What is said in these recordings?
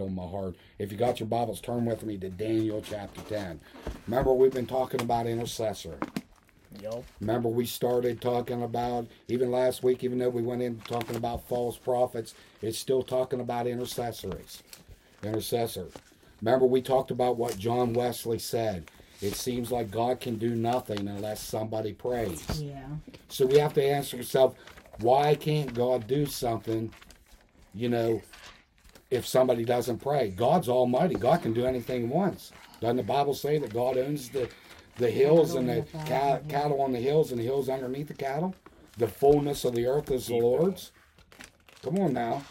on my heart. If you got your Bibles, turn with me to Daniel chapter 10. Remember, we've been talking about intercessor. Yup. Remember, we started talking about, even last week, even though we went in talking about false prophets, it's still talking about intercessories. Intercessor. Remember, we talked about what John Wesley said. It seems like God can do nothing unless somebody prays. Yeah. So we have to ask ourselves, why can't God do something, you know, if somebody doesn't pray? God's almighty. God can do anything he wants. Doesn't the Bible say that God owns the, the hills and the ca- cattle on the hills and the hills underneath the cattle? The fullness of the earth is the Lord's. Come on now.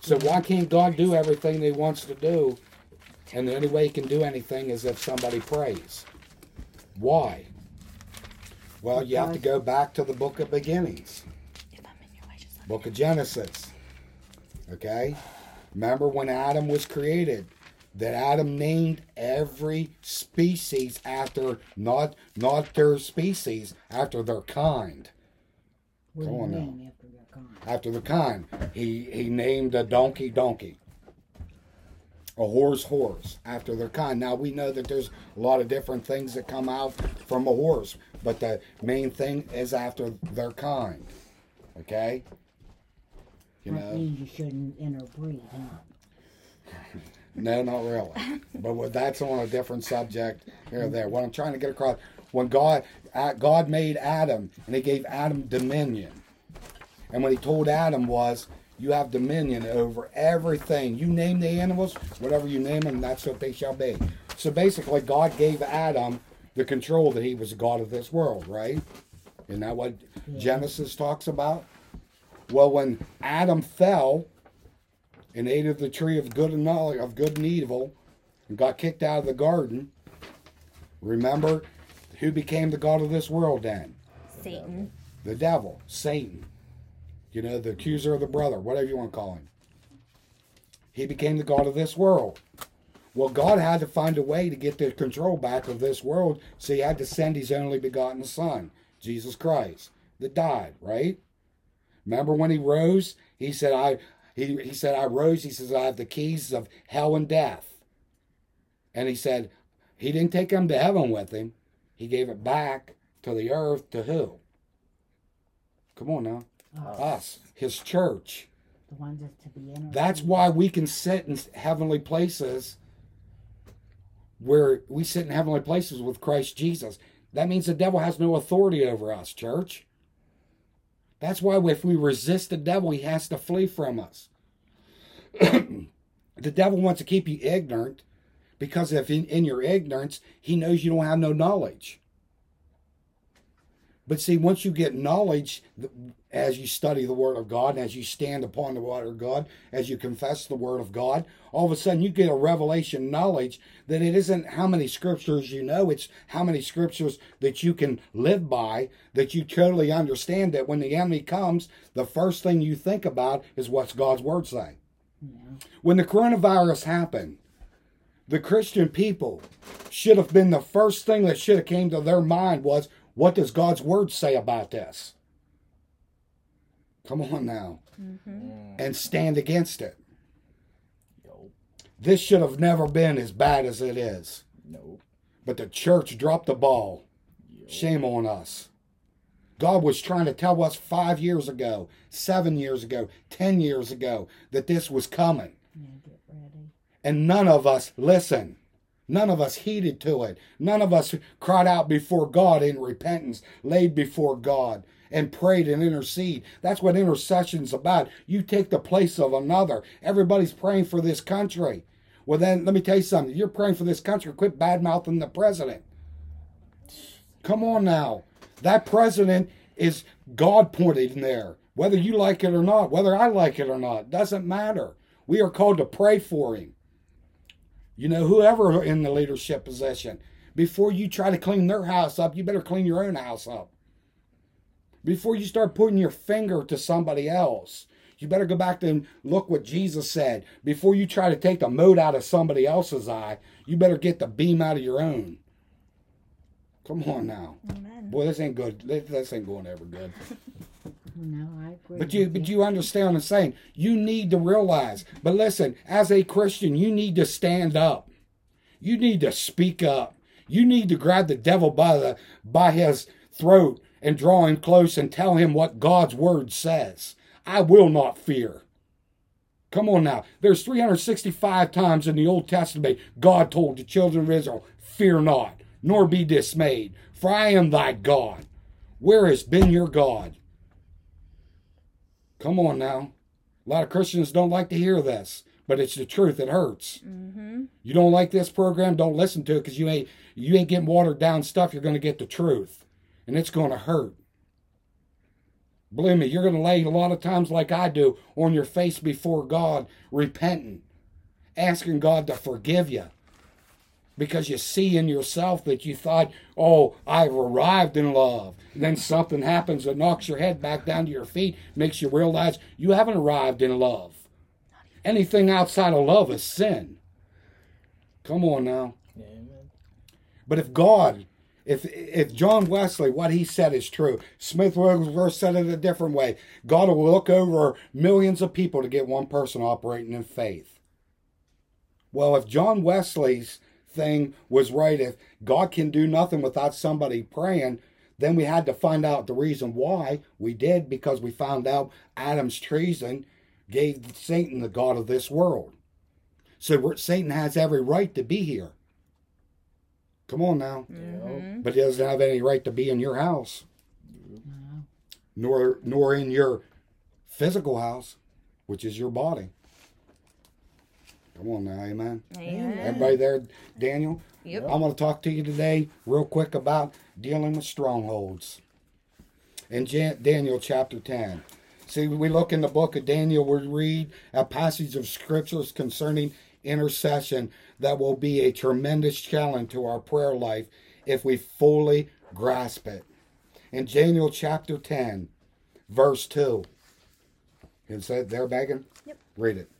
So why can't God do everything he wants to do? And the only way he can do anything is if somebody prays. Why? Well, you have to go back to the book of beginnings. Book of Genesis. Okay? Remember when Adam was created? That Adam named every species after not not their species, after their kind. What Come on now. after they're gone? After the kind. He he named a donkey donkey. A horse horse after their kind. Now we know that there's a lot of different things that come out from a horse, but the main thing is after their kind. Okay? You that know. means you shouldn't interbreed, huh? No, not really. but what, that's on a different subject here or there. What I'm trying to get across, when God uh, God made Adam and He gave Adam dominion, and what He told Adam was, "You have dominion over everything. You name the animals, whatever you name them, that's what they shall be." So basically, God gave Adam the control that he was the God of this world, right? Isn't that what Genesis talks about? Well, when Adam fell, and ate of the tree of good and knowledge of good and evil and got kicked out of the garden remember who became the god of this world then? Satan. the devil. Satan. You know the accuser of the brother whatever you want to call him. He became the god of this world. Well god had to find a way to get the control back of this world so he had to send his only begotten son jesus christ that died right Remember when he rose? He said, I he, he said, I rose, he says, I have the keys of hell and death. And he said, he didn't take them to heaven with him. He gave it back to the earth to who? Come on now. Us. His church. The ones that's to be interbreed. That's why we can sit in heavenly places where we sit in heavenly places with Christ Jesus. That means the devil has no authority over us, church. That's why if we resist the devil, he has to flee from us. the devil wants to keep you ignorant because if in, in your ignorance, he knows you don't have no knowledge. But see, once you get knowledge, as you study the Word of God, and as you stand upon the Word of God, as you confess the Word of God, all of a sudden you get a revelation knowledge that it isn't how many scriptures you know, it's how many scriptures that you can live by, that you totally understand that when the enemy comes, the first thing you think about is what's God's Word say. When the coronavirus happened, the Christian people should have been the first thing that should have came to their mind was, what does God's word say about this? Come on now. Mm-hmm. Mm. And stand against it. Yo. This should have never been as bad as it is. Nope. But the church dropped the ball. Shame on us. God was trying to tell us five years ago, seven years ago, ten years ago that this was coming. Yeah, get ready. and none of us listened. None of us heeded to it. None of us cried out before God in repentance, laid before God, and prayed and intercede. That's what intercession's about. You take the place of another. Everybody's praying for this country. Well, then let me tell you something. You're praying for this country. Quit bad mouthing the president. Come on now. That president is God pointed in there. Whether you like it or not, whether I like it or not, doesn't matter. We are called to pray for him. You know, whoever in the leadership position, before you try to clean their house up, you better clean your own house up. Before you start putting your finger to somebody else, you better go back and look what Jesus said. Before you try to take the mote out of somebody else's eye, you better get the beam out of your own. Come on now. Amen. Boy, this ain't good. This, ain't going ever good. No, I agree. But you, with but you understand what I'm saying. You need to realize. But listen, as a Christian, you need to stand up. You need to speak up. You need to grab the devil by the by his throat and draw him close and tell him what God's word says. I will not fear. Come on now. There's 365 times in the Old Testament God told the children of Israel, "Fear not, nor be dismayed, for I am thy God." Where has been your God? Come on now. A lot of Christians don't like to hear this, but it's the truth. It hurts. Mm-hmm. You don't like this program, don't listen to it because you ain't you ain't getting watered down stuff. You're going to get the truth, and it's going to hurt. Believe me, you're going to lay a lot of times like I do on your face before God, repenting, asking God to forgive you. Because you see in yourself that you thought, oh, I've arrived in love. And then something happens that knocks your head back down to your feet, makes you realize you haven't arrived in love. Anything outside of love is sin. Come on now. Amen. But if God, if if John Wesley, what he said is true, Smith Wigglesworth said it a different way. God will look over millions of people to get one person operating in faith. Well, if John Wesley's thing was right, if God can do nothing without somebody praying, then we had to find out the reason why. We did because we found out Adam's treason gave Satan the God of this world. So Satan has every right to be here. Come on now. Mm-hmm. But he doesn't have any right to be in your house, No. nor nor in your physical house, which is your body. Come on now, amen. Amen. Everybody there, Daniel? Yep. I'm going to talk to you today, real quick, about dealing with strongholds. In Jan- Daniel chapter 10. See, we look in the book of Daniel, we read a passage of scriptures concerning intercession that will be a tremendous challenge to our prayer life if we fully grasp it. In Daniel chapter 10, verse 2. Is that there, Megan? Yep. Read it.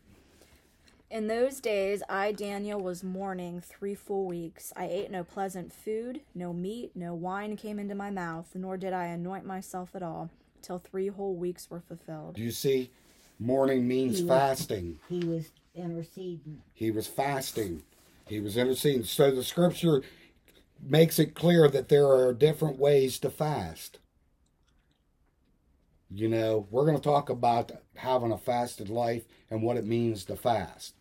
In those days, I, Daniel, was mourning three full weeks. I ate no pleasant food, no meat, no wine came into my mouth, nor did I anoint myself at all, till three whole weeks were fulfilled. Do you see? Mourning means He was- fasting. He was interceding. He was fasting. He was interceding. So the scripture makes it clear that there are different ways to fast. You know, we're going to talk about having a fasted life and what it means to fast.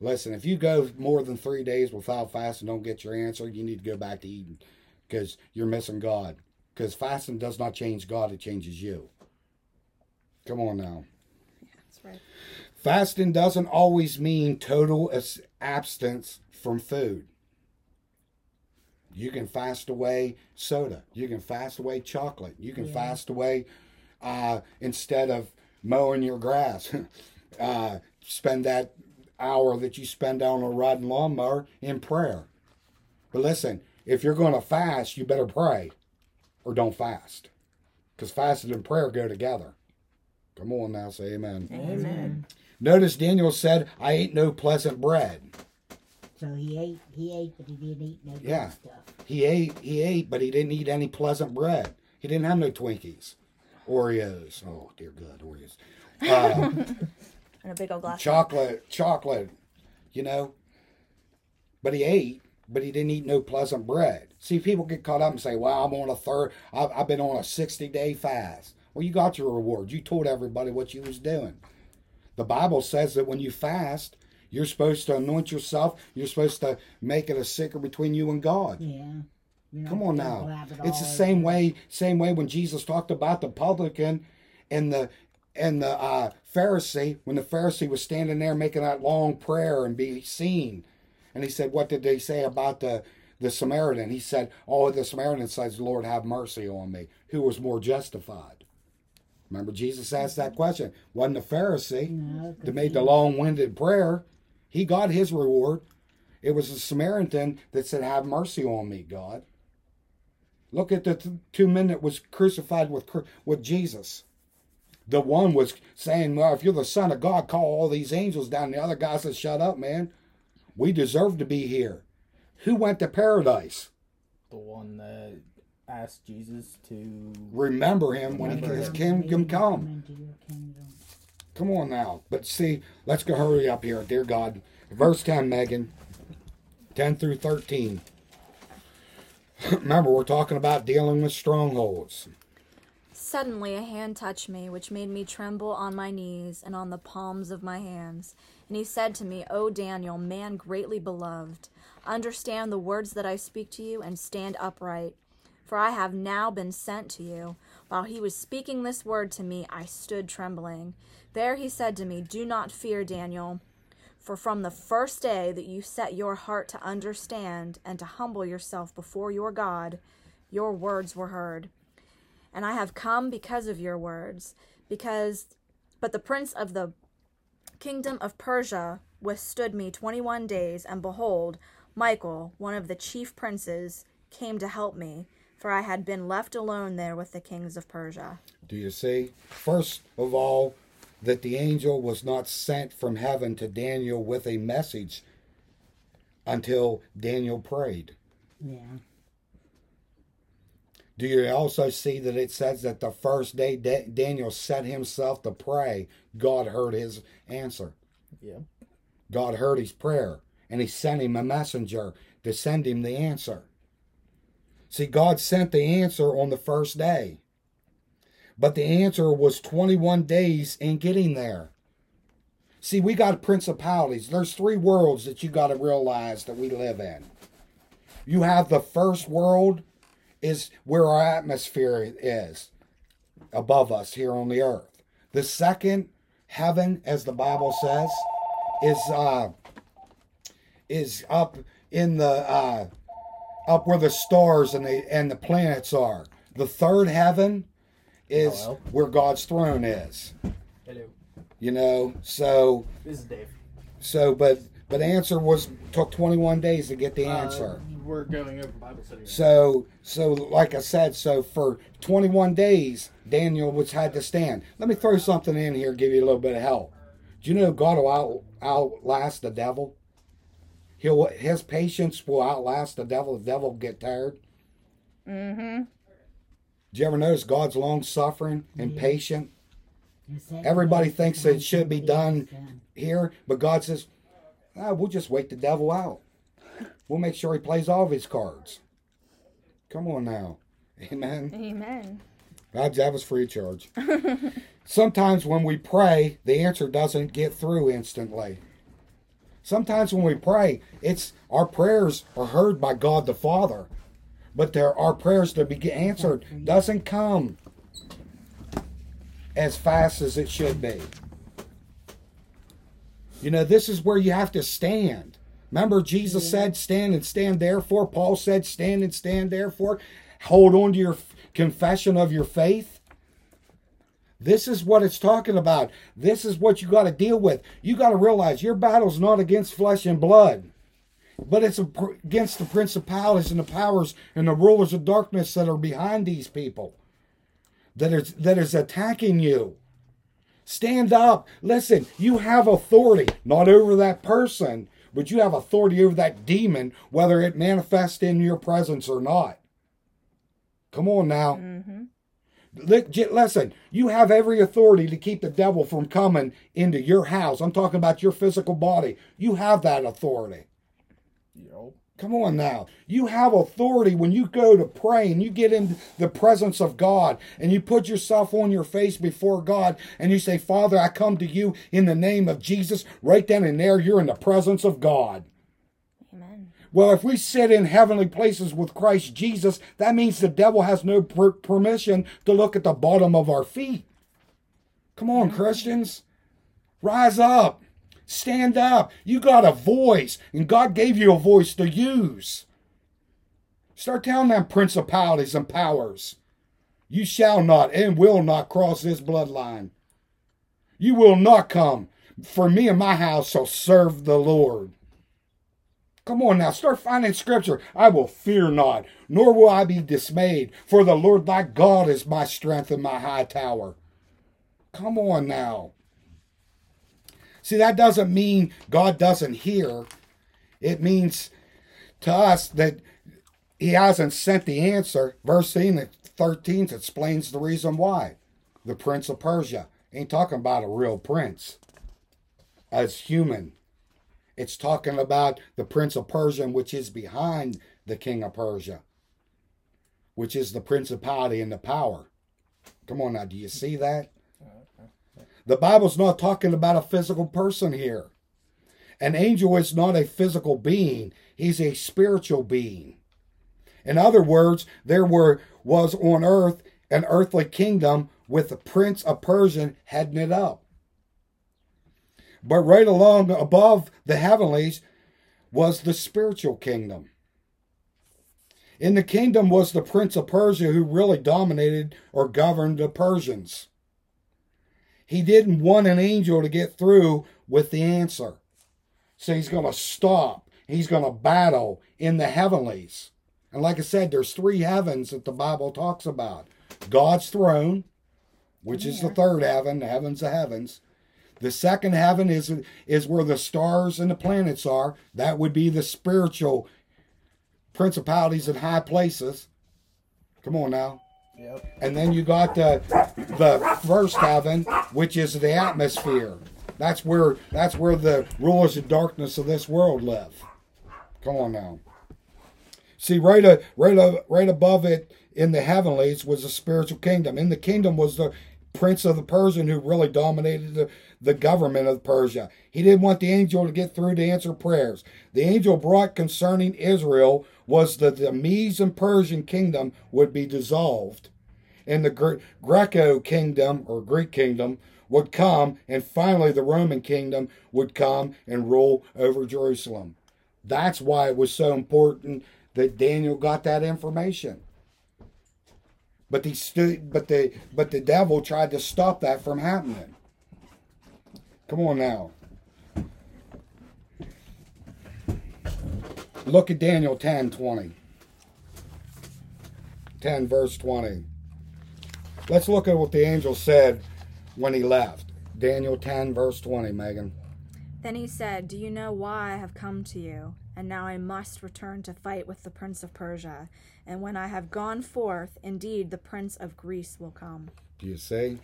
Listen, if you go more than three days without fasting, don't get your answer, you need to go back to eating because you're missing God. Because fasting does not change God, it changes you. Come on now. That's right. Fasting doesn't always mean total abstinence from food. You can fast away soda. You can fast away chocolate. You can Yeah. fast away uh, instead of mowing your grass. uh, spend that hour that you spend on a riding lawnmower in prayer. But listen, if you're going to fast, you better pray or don't fast. Because fasting and prayer go together. Come on now, say amen. Amen. Notice Daniel said, I ate no pleasant bread. So he ate, he ate, but he didn't eat no good Yeah. stuff. He ate, he ate, but he didn't eat any pleasant bread. He didn't have no Twinkies, Oreos. Oh, dear God, Oreos. Uh, And a big old glass. of- chocolate, chocolate, you know. But he ate, but he didn't eat no pleasant bread. See, people get caught up and say, well, I'm on a third, I've, I've been on a 60 day fast. Well, you got your reward. You told everybody what you was doing. The Bible says that when you fast, you're supposed to anoint yourself. You're supposed to make it a secret between you and God. Yeah. Come on now. it It's the same way same way when Jesus talked about the publican and the and the uh, Pharisee when the Pharisee was standing there making that long prayer and be seen. And he said, What did they say about the the Samaritan? He said, Oh, the Samaritan says, Lord, have mercy on me. Who was more justified? Remember, Jesus asked that question. Wasn't the Pharisee No, 'cause that made the long winded prayer? He got his reward. It was the Samaritan that said, Have mercy on me, God. Look at the th- two men that was crucified with with Jesus. The one was saying, "Well, if you're the Son of God, call all these angels down." The other guy said, "Shut up, man. We deserve to be here." Who went to paradise? The one that asked Jesus to. Remember him when he, Remember his him. kingdom come. into your kingdom. Come on now. But see, let's go hurry up here, dear God. Verse 10, Megan. 10 through 13. Remember, we're talking about dealing with strongholds. Suddenly a hand touched me, which made me tremble on my knees and on the palms of my hands. And he said to me, O Daniel, man greatly beloved, understand the words that I speak to you and stand upright. For I have now been sent to you. While he was speaking this word to me, I stood trembling. There he said to me, Do not fear, Daniel. For from the first day that you set your heart to understand and to humble yourself before your God, your words were heard and I have come because of your words. Because, but the prince of the kingdom of Persia withstood me twenty one days, and behold, Michael, one of the chief princes, came to help me, for I had been left alone there with the kings of Persia. Do you see? First of all, that the angel was not sent from heaven to Daniel with a message until Daniel prayed. Yeah. Do you also see that it says that the first day Da- Daniel set himself to pray, God heard his answer. Yeah. God heard his prayer, and he sent him a messenger to send him the answer. See, God sent the answer on the first day, but the answer was 21 days in getting there. See, we got principalities. There's three worlds that you got to realize that we live in. You have the first world, is where our atmosphere is above us here on the earth. The second heaven, as the Bible says, is uh, is up in the uh, up where the stars and the and the planets are. The third heaven is Hello. where God's throne is. Hello. You know, so This is Dave. so but but answer was took 21 days to get the Uh, answer. we're going over Bible study. right So, so like I said, so for 21 days, Daniel was had to stand. Let me throw something in here, give you a little bit of help. Do you know God will out, outlast the devil? He'll his patience will outlast the devil. The devil will get tired. Mm-hmm. Do you ever notice God's long suffering and Yeah. patient Everybody thinks it should be done. done. here? But God says, ah, we'll just wait the devil out. We'll make sure he plays all of his cards. Come on now. Amen. Amen. God, that was free of charge. Sometimes when we pray, the answer doesn't get through instantly. Sometimes when we pray, it's our prayers are heard by God the Father, but there our prayers to be answered doesn't come as fast as it should be. You know, this is where you have to stand. Remember, Jesus said, Stand and stand therefore. Paul said, Stand and stand therefore. Hold on to your confession of your faith. This is what it's talking about. This is what you got to deal with. You got to realize your battle's not against flesh and blood, but it's against the principalities and the powers and the rulers of darkness that are behind these people that is that is attacking you. Stand up. Listen, you have authority, not over that person, but you have authority over that demon, whether it manifests in your presence or not. Come on now. Mm-hmm. Li- Listen, you have every authority to keep the devil from coming into your house. I'm talking about your physical body. You have that authority. Yo. Come on now. You have authority when you go to pray and you get in the presence of God and you put yourself on your face before God and you say, Father, I come to you in the name of Jesus. Right then and there, you're in the presence of God. Well, if we sit in heavenly places with Christ Jesus, that means the devil has no per- permission to look at the bottom of our feet. Come on, Christians. Rise up. Stand up. You got a voice, and God gave you a voice to use. Start telling them principalities and powers. You shall not and will not cross this bloodline. You will not come, for me and my house shall serve the Lord. Come on now, start finding scripture. I will fear not, nor will I be dismayed, for the Lord thy God is my strength and my high tower. Come on now. See, that doesn't mean God doesn't hear. It means to us that he hasn't sent the answer. Verse 13 explains the reason why. The prince of Persia. Ain't talking about a real prince as human. It's talking about the prince of Persia, which is behind the king of Persia, which is the principality and the power. Come on now, do you see that? The Bible's not talking about a physical person here. An angel is not a physical being, he's a spiritual being. In other words, there were was on earth an earthly kingdom with the prince of Persia heading it up. But right along above the heavenlies was the spiritual kingdom. In the kingdom was the prince of Persia who really dominated or governed the Persians. He didn't want an angel to get through with the answer. So he's going to stop. He's going to battle in the heavenlies. And like I said, there's three heavens that the Bible talks about God's throne, which is the third heaven, the heavens of heavens. The second heaven is is where the stars and the planets are. That would be the spiritual principalities in high places. Come on now. Yep. And then you got the the first heaven, which is the atmosphere. That's where that's where the rulers of darkness of this world live. Come on now. See, right, a, right, a, right above it in the heavenlies was the spiritual kingdom. In the kingdom was the prince of the Persian who really dominated the, the government of Persia. He didn't want the angel to get through to answer prayers. The angel brought concerning Israel was that the Medes and Persian kingdom would be dissolved, and the Gre- Greco kingdom or Greek kingdom would come, and finally the Roman kingdom would come and rule over Jerusalem. That's why it was so important that Daniel got that information. But the but the but the devil tried to stop that from happening. Come on now. Look at Daniel 10 20. 10 verse 20. Let's look at what the angel said when he left. Daniel 10 verse 20, Megan. Then he said, Do you know why I have come to you? And now I must return to fight with the prince of Persia. And when I have gone forth, indeed the prince of Greece will come. Do you see?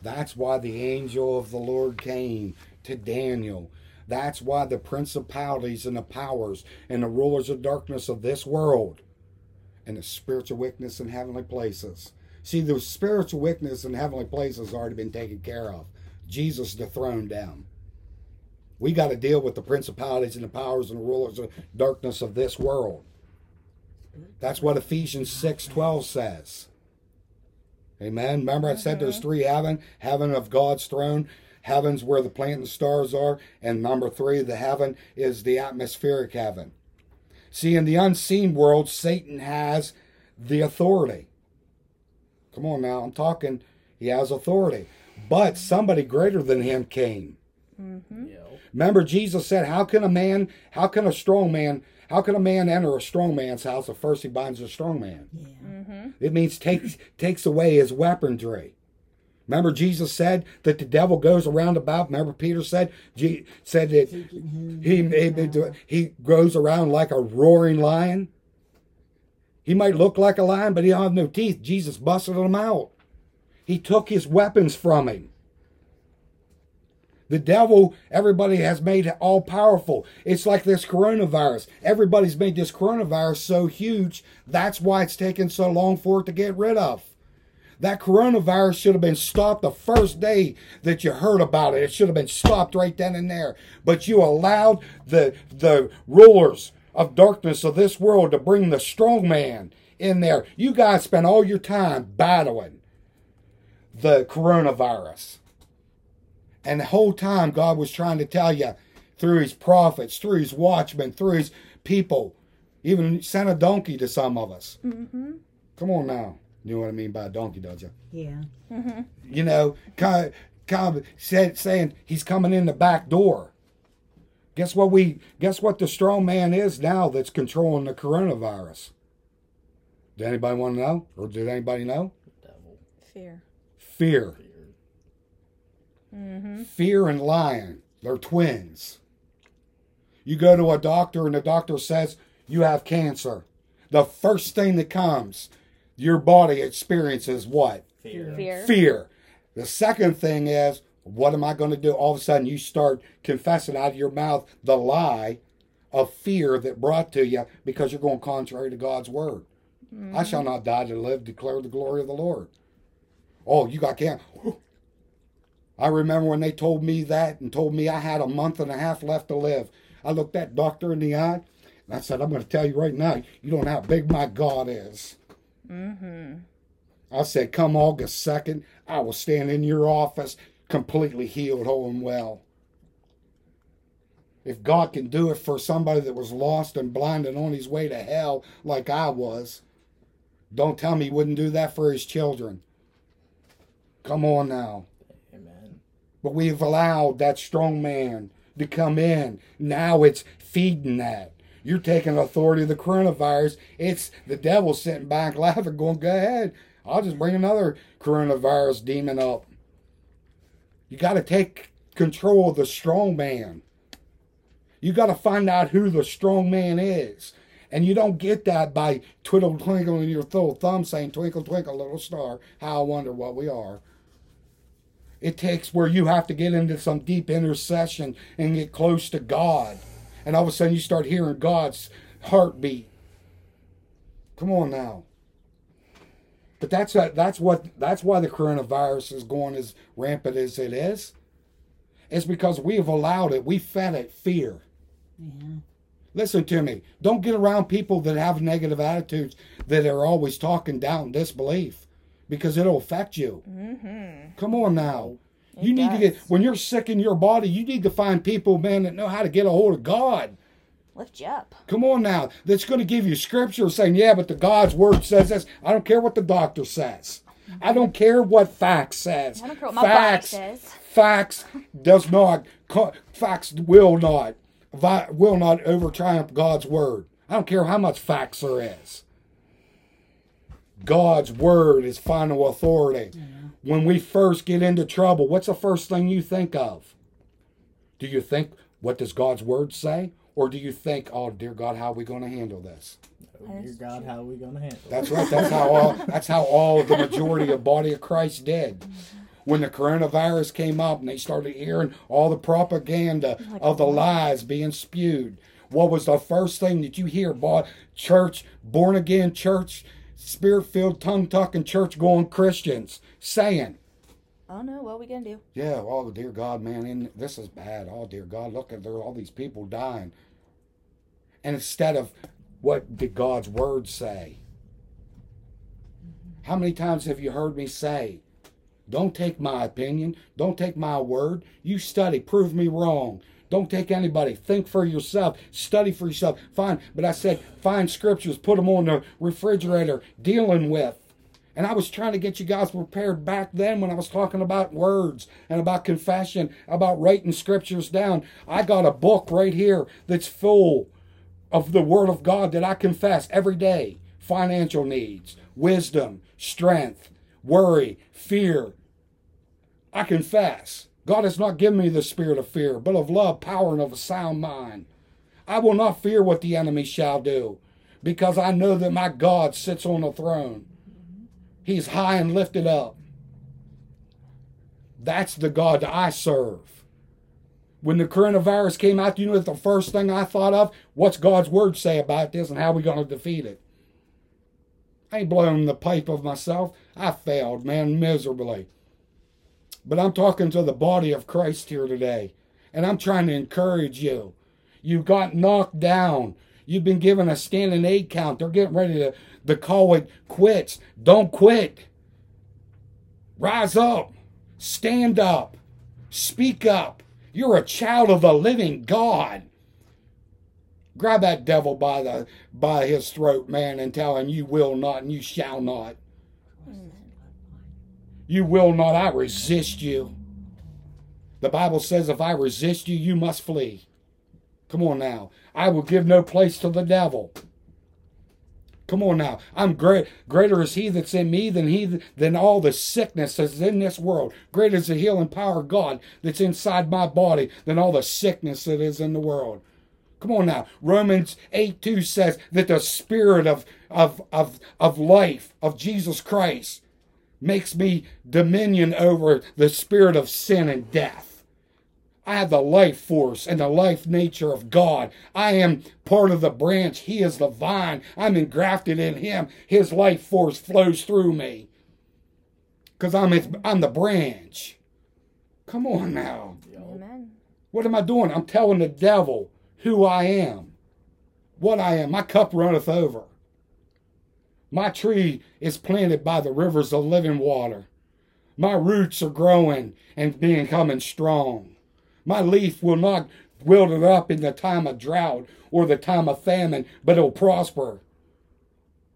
That's why the angel of the Lord came to Daniel. That's why the principalities and the powers and the rulers of darkness of this world and the spiritual wickedness in heavenly places. See, the spiritual wickedness in heavenly places has already been taken care of. Jesus dethroned them. We got to deal with the principalities and the powers and the rulers of darkness of this world. That's what Ephesians 6:12 says. Amen. Remember I said there's mm-hmm. three heaven, heaven of God's throne, heavens where the planet and the stars are, and number 3, the heaven is the atmospheric heaven. See, in the unseen world, Satan has the authority. Come on now, I'm talking he has authority. But somebody greater than him came. Mm-hmm. Yep. Remember, Jesus said, How can a man, how can a strong man, how can a man enter a strong man's house if first he binds a strong man? Yeah. Mm-hmm. It means takes takes away his weaponry. Remember, Jesus said that the devil goes around about. Remember, Peter said Je- said that he, he he goes around like a roaring lion. He might look like a lion, but he don't have no teeth. Jesus busted him out. He took his weapons from him. The devil, everybody has made all powerful. It's like this coronavirus. Everybody's made this coronavirus so huge. That's why it's taken so long for it to get rid of. That coronavirus should have been stopped the first day that you heard about it. It should have been stopped right then and there. But you allowed the the rulers of darkness of this world to bring the strong man in there. You guys spent all your time battling the coronavirus. And the whole time, God was trying to tell you through his prophets, through his watchmen, through his people, even sent a donkey to some of us. Mm-hmm. Come on now. You know what I mean by a donkey, don't you? Yeah. You know, kind of, kind of said, saying he's coming in the back door. Guess what we guess what the strong man is now that's controlling the coronavirus? Did anybody want to know? Or did anybody know? Devil. Fear. Fear. Fear. Mm-hmm. Fear and lying. They're twins. You go to a doctor and the doctor says you have cancer. the first thing that comes, your body experiences what? Fear. Fear. Fear. The second thing is, what am I going to do? All of a sudden, you start confessing out of your mouth the lie of fear that brought to you because you're going contrary to God's word. I shall not die to live, declare the glory of the Lord. Oh, you got can. I remember when they told me that and told me I had a month and a half left to live. I looked that doctor in the eye and I said, I'm going to tell you right now, you don't know how big my God is. Mm-hmm. I said, come August 2nd, I will stand in your office completely healed, whole, and well. If God can do it for somebody that was lost and blind and on his way to hell like I was, don't tell me he wouldn't do that for his children. Come on now. But we've allowed that strong man to come in. Now it's feeding that. You're taking authority of the coronavirus. It's the devil sitting back laughing, going, Go ahead. I'll just bring another coronavirus demon up. You got to take control of the strong man. You got to find out who the strong man is. And you don't get that by twiddle twinkling your little thumb saying, Twinkle, twinkle, little star, how I wonder what we are. It takes where you have to get into some deep intercession and get close to God. And all of a sudden you start hearing God's heartbeat. Come on now. But that's a, that's what that's why the coronavirus is going as rampant as it is. It's because we have allowed it. We fed it fear. Yeah. Listen to me. Don't get around people that have negative attitudes that are always talking down disbelief because it'll affect you. Mm-hmm. Come on now. you need to get when you're sick in your body, you need to find people, man, that know how to get a hold of God. Lift you up. Come on now. That's going to give you scripture saying, yeah, but the God's word says this. I don't care what the doctor says. I don't care what facts says. I don't care what my body says. Facts does not. Facts will not. Will not over triumph God's word. I don't care how much facts there is. God's word is final authority. When we first get into trouble, what's the first thing you think of? Do you think, what does God's word say? Or do you think, oh dear God, how are we going to handle this? Oh, dear God, how are we going to handle it? That's right. That's how all. That's how all the majority of body of Christ did. When the coronavirus came up and they started hearing all the propaganda of the lies being spewed, what was the first thing that you hear? Bo- Church, born again church, spirit filled, tongue talking church going Christians saying, Oh no, what are we gonna do? "Yeah, oh dear God, man, and this is bad. Oh dear God, look at there are all these people dying." And instead of what did God's word say? Mm-hmm. How many times have you heard me say, don't take my opinion, don't take my word. You study, prove me wrong. Don't take anybody. Think for yourself. Study for yourself. Fine. but I said, find scriptures, put them on the refrigerator, dealing with. And I was trying to get you guys prepared back then when I was talking about words and about confession, about writing scriptures down. I got a book right here that's full of the Word of God that I confess every day financial needs, wisdom, strength, worry, fear. I confess. God has not given me the spirit of fear, but of love, power, and of a sound mind. I will not fear what the enemy shall do, because I know that my God sits on the throne. He's high and lifted up. That's the God that I serve. When the coronavirus came out, you know the first thing I thought of? What's God's word say about this and how are we going to defeat it? I ain't blowing the pipe of myself. I failed, man, miserably. But I'm talking to the body of Christ here today. And I'm trying to encourage you. You got knocked down. You've been given a standing eight count. They're getting ready to, to call it quits. Don't quit. Rise up. Stand up. Speak up. You're a child of the living God. Grab that devil by the by his throat, man, and tell him you will not and you shall not. You will not. I resist you. The Bible says if I resist you, you must flee. Come on now. I will give no place to the devil. Come on now. I'm great. Greater is he that's in me than he than all the sickness that's in this world. Greater is the healing power of God that's inside my body than all the sickness that is in the world. Come on now. Romans 8 2 says that the spirit of, of, of, of life of Jesus Christ makes me dominion over the spirit of sin and death. I have the life force and the life nature of God. I am part of the branch. He is the vine. I'm engrafted in Him. His life force flows through me. Because I'm, I'm the branch. Come on now. Amen. What am I doing? I'm telling the devil who I am, what I am. My cup runneth over. My tree is planted by the rivers of living water. My roots are growing and becoming strong. My leaf will not wilt up in the time of drought or the time of famine, but it'll prosper.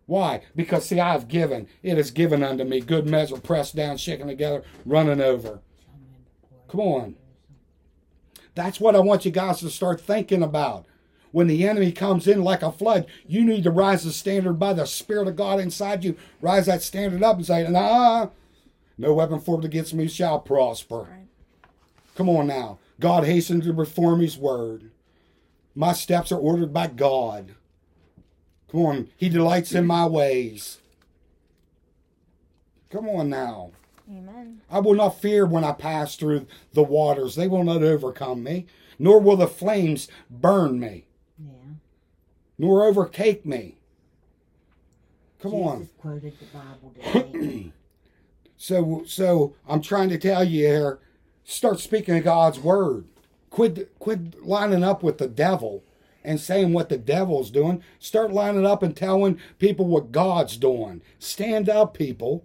Why? Because, see, I've given. It is given unto me. Good measure, pressed down, shaken together, running over. Come on. That's what I want you guys to start thinking about. When the enemy comes in like a flood, you need to rise the standard by the Spirit of God inside you. Rise that standard up and say, nah, no weapon formed against me shall prosper. Right. Come on now. God hastens to perform his word. My steps are ordered by God. Come on. He delights in my ways. Come on now. Amen. I will not fear when I pass through the waters. They will not overcome me, nor will the flames burn me. Nor overtake me. Come Jesus on. quoted the Bible so so I'm trying to tell you here, start speaking God's word. Quit quit lining up with the devil and saying what the devil's doing. Start lining up and telling people what God's doing. Stand up, people.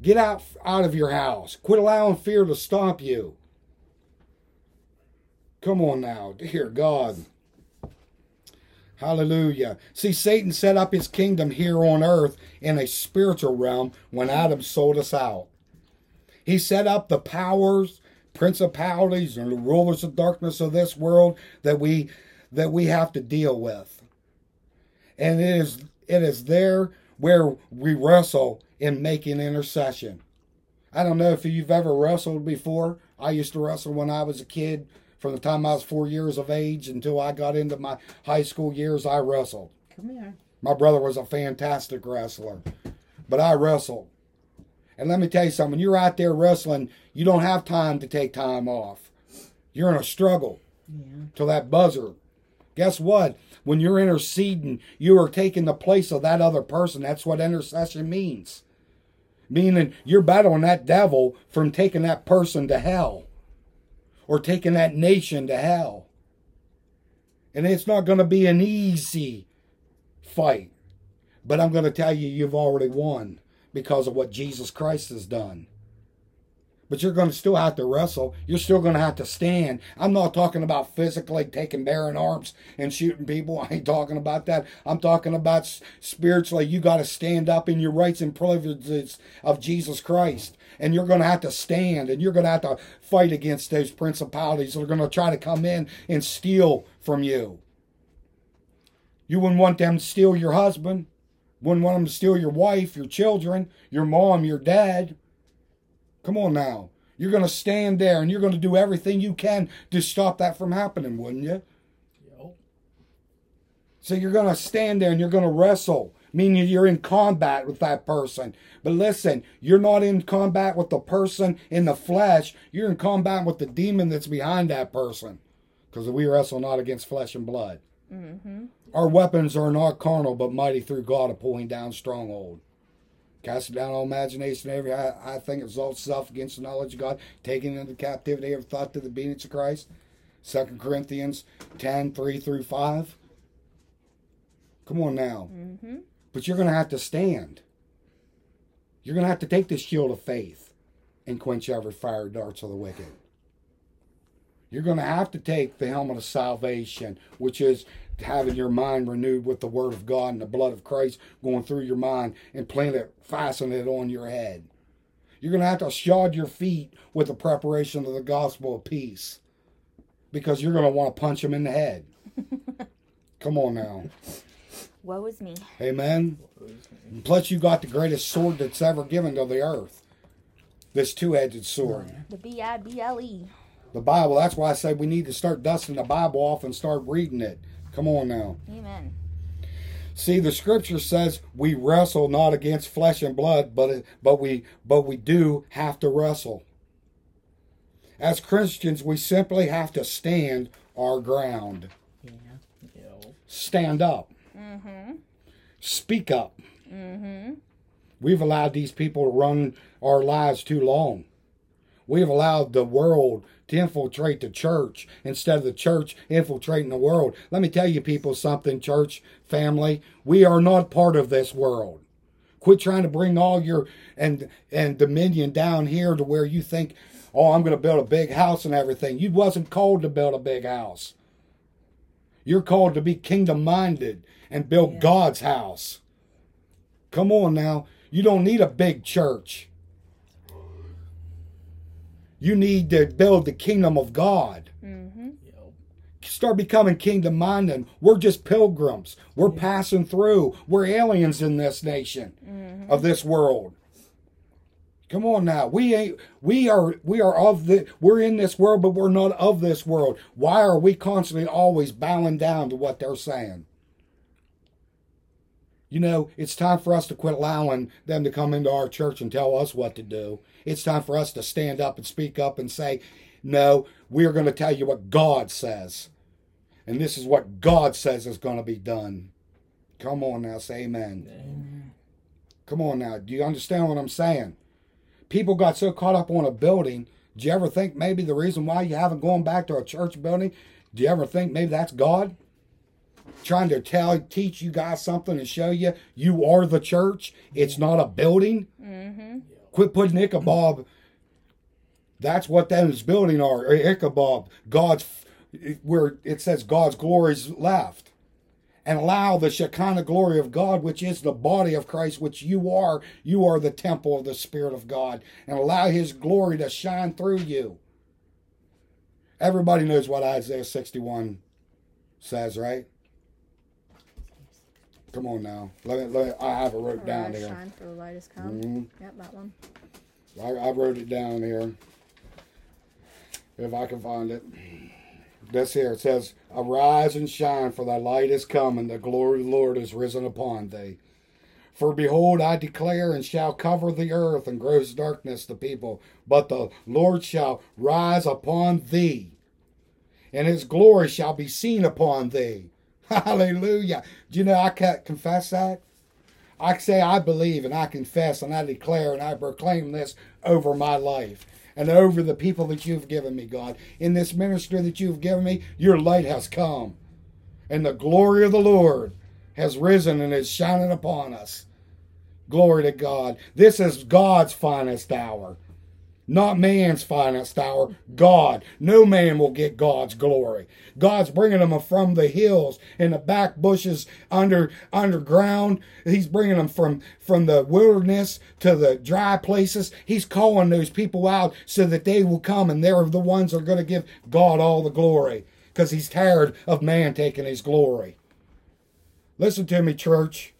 Get out out of your house. Quit allowing fear to stop you. Come on now, dear God. Hallelujah. See, Satan set up his kingdom here on earth in a spiritual realm when Adam sold us out. He set up the powers, principalities, and the rulers of darkness of this world that we that we have to deal with. And it is it is there where we wrestle in making intercession. I don't know if you've ever wrestled before. I used to wrestle when I was a kid. From the time I was four years of age until I got into my high school years, I wrestled. Come here. My brother was a fantastic wrestler, but I wrestled. And let me tell you something, when you're out there wrestling, you don't have time to take time off. You're in a struggle yeah. till that buzzer. Guess what? When you're interceding, you are taking the place of that other person. That's what intercession means. Meaning you're battling that devil from taking that person to hell or taking that nation to hell. And it's not going to be an easy fight. But I'm going to tell you, you've already won because of what Jesus Christ has done but you're going to still have to wrestle. You're still going to have to stand. I'm not talking about physically taking bearing arms and shooting people. I ain't talking about that. I'm talking about spiritually. You got to stand up in your rights and privileges of Jesus Christ. And you're going to have to stand and you're going to have to fight against those principalities that are going to try to come in and steal from you. You wouldn't want them to steal your husband. Wouldn't want them to steal your wife, your children, your mom, your dad. Come on now. You're going to stand there and you're going to do everything you can to stop that from happening, wouldn't you? Yep. So you're going to stand there and you're going to wrestle, meaning you're in combat with that person. But listen, you're not in combat with the person in the flesh. You're in combat with the demon that's behind that person. Because we wrestle not against flesh and blood. Mm-hmm. Our weapons are not carnal, but mighty through God of pulling down stronghold. Casting down all imagination, every I, I think exalts self against the knowledge of God, taking into captivity every thought to the obedience of Christ. Second Corinthians 10, 3 through 5. Come on now. Mm-hmm. But you're going to have to stand. You're going to have to take this shield of faith and quench every fire darts of the wicked. You're going to have to take the helmet of salvation, which is having your mind renewed with the word of God and the blood of Christ going through your mind and plant it, fasten it on your head. You're going to have to shod your feet with the preparation of the gospel of peace because you're going to want to punch them in the head. Come on now. Woe is me. Amen. Plus, you got the greatest sword that's ever given to the earth. This two-edged sword. The B I B L E. The Bible, that's why I said we need to start dusting the Bible off and start reading it. Come on now. Amen. See, the scripture says we wrestle not against flesh and blood, but but we but we do have to wrestle. As Christians, we simply have to stand our ground. Yeah. Stand up. Mm-hmm. Speak up. Mm-hmm. We've allowed these people to run our lives too long. We've allowed the world to infiltrate the church instead of the church infiltrating the world. Let me tell you people something, church family. We are not part of this world. Quit trying to bring all your and and dominion down here to where you think, oh, I'm going to build a big house and everything. You wasn't called to build a big house. You're called to be kingdom minded and build yeah. God's house. Come on now. You don't need a big church. You need to build the kingdom of God. Mm-hmm. Start becoming kingdom minded. We're just pilgrims. We're yeah. passing through. We're aliens in this nation, mm-hmm. of this world. Come on now. We ain't we are we are of the we're in this world, but we're not of this world. Why are we constantly always bowing down to what they're saying? You know, it's time for us to quit allowing them to come into our church and tell us what to do. It's time for us to stand up and speak up and say, no, we're going to tell you what God says. And this is what God says is going to be done. Come on now, say amen. amen. Come on now. Do you understand what I'm saying? People got so caught up on a building. Do you ever think maybe the reason why you haven't gone back to a church building? Do you ever think maybe that's God? Trying to tell, teach you guys something and show you you are the church. It's not a building. Mm-hmm. Quit putting Ichabod. That's what those building are. Ichabod, God's, where it says God's glory is left. And allow the Shekinah glory of God, which is the body of Christ, which you are. You are the temple of the Spirit of God. And allow His glory to shine through you. Everybody knows what Isaiah 61 says, right? Come on now. Let me, let me, I have it wrote down here. Shine for the light has come. Mm-hmm. Yep, that one. I, I wrote it down here. If I can find it. This here it says, Arise and shine, for thy light is come, and the glory of the Lord is risen upon thee. For behold, I declare and shall cover the earth, and gross darkness the people. But the Lord shall rise upon thee, and his glory shall be seen upon thee. Hallelujah. Do you know I can't confess that? I say I believe and I confess and I declare and I proclaim this over my life and over the people that you've given me, God. In this ministry that you've given me, your light has come. And the glory of the Lord has risen and is shining upon us. Glory to God. This is God's finest hour not man's finest hour, God. No man will get God's glory. God's bringing them from the hills and the back bushes under underground. He's bringing them from from the wilderness to the dry places. He's calling those people out so that they will come and they're the ones that are going to give God all the glory because he's tired of man taking his glory. Listen to me, church.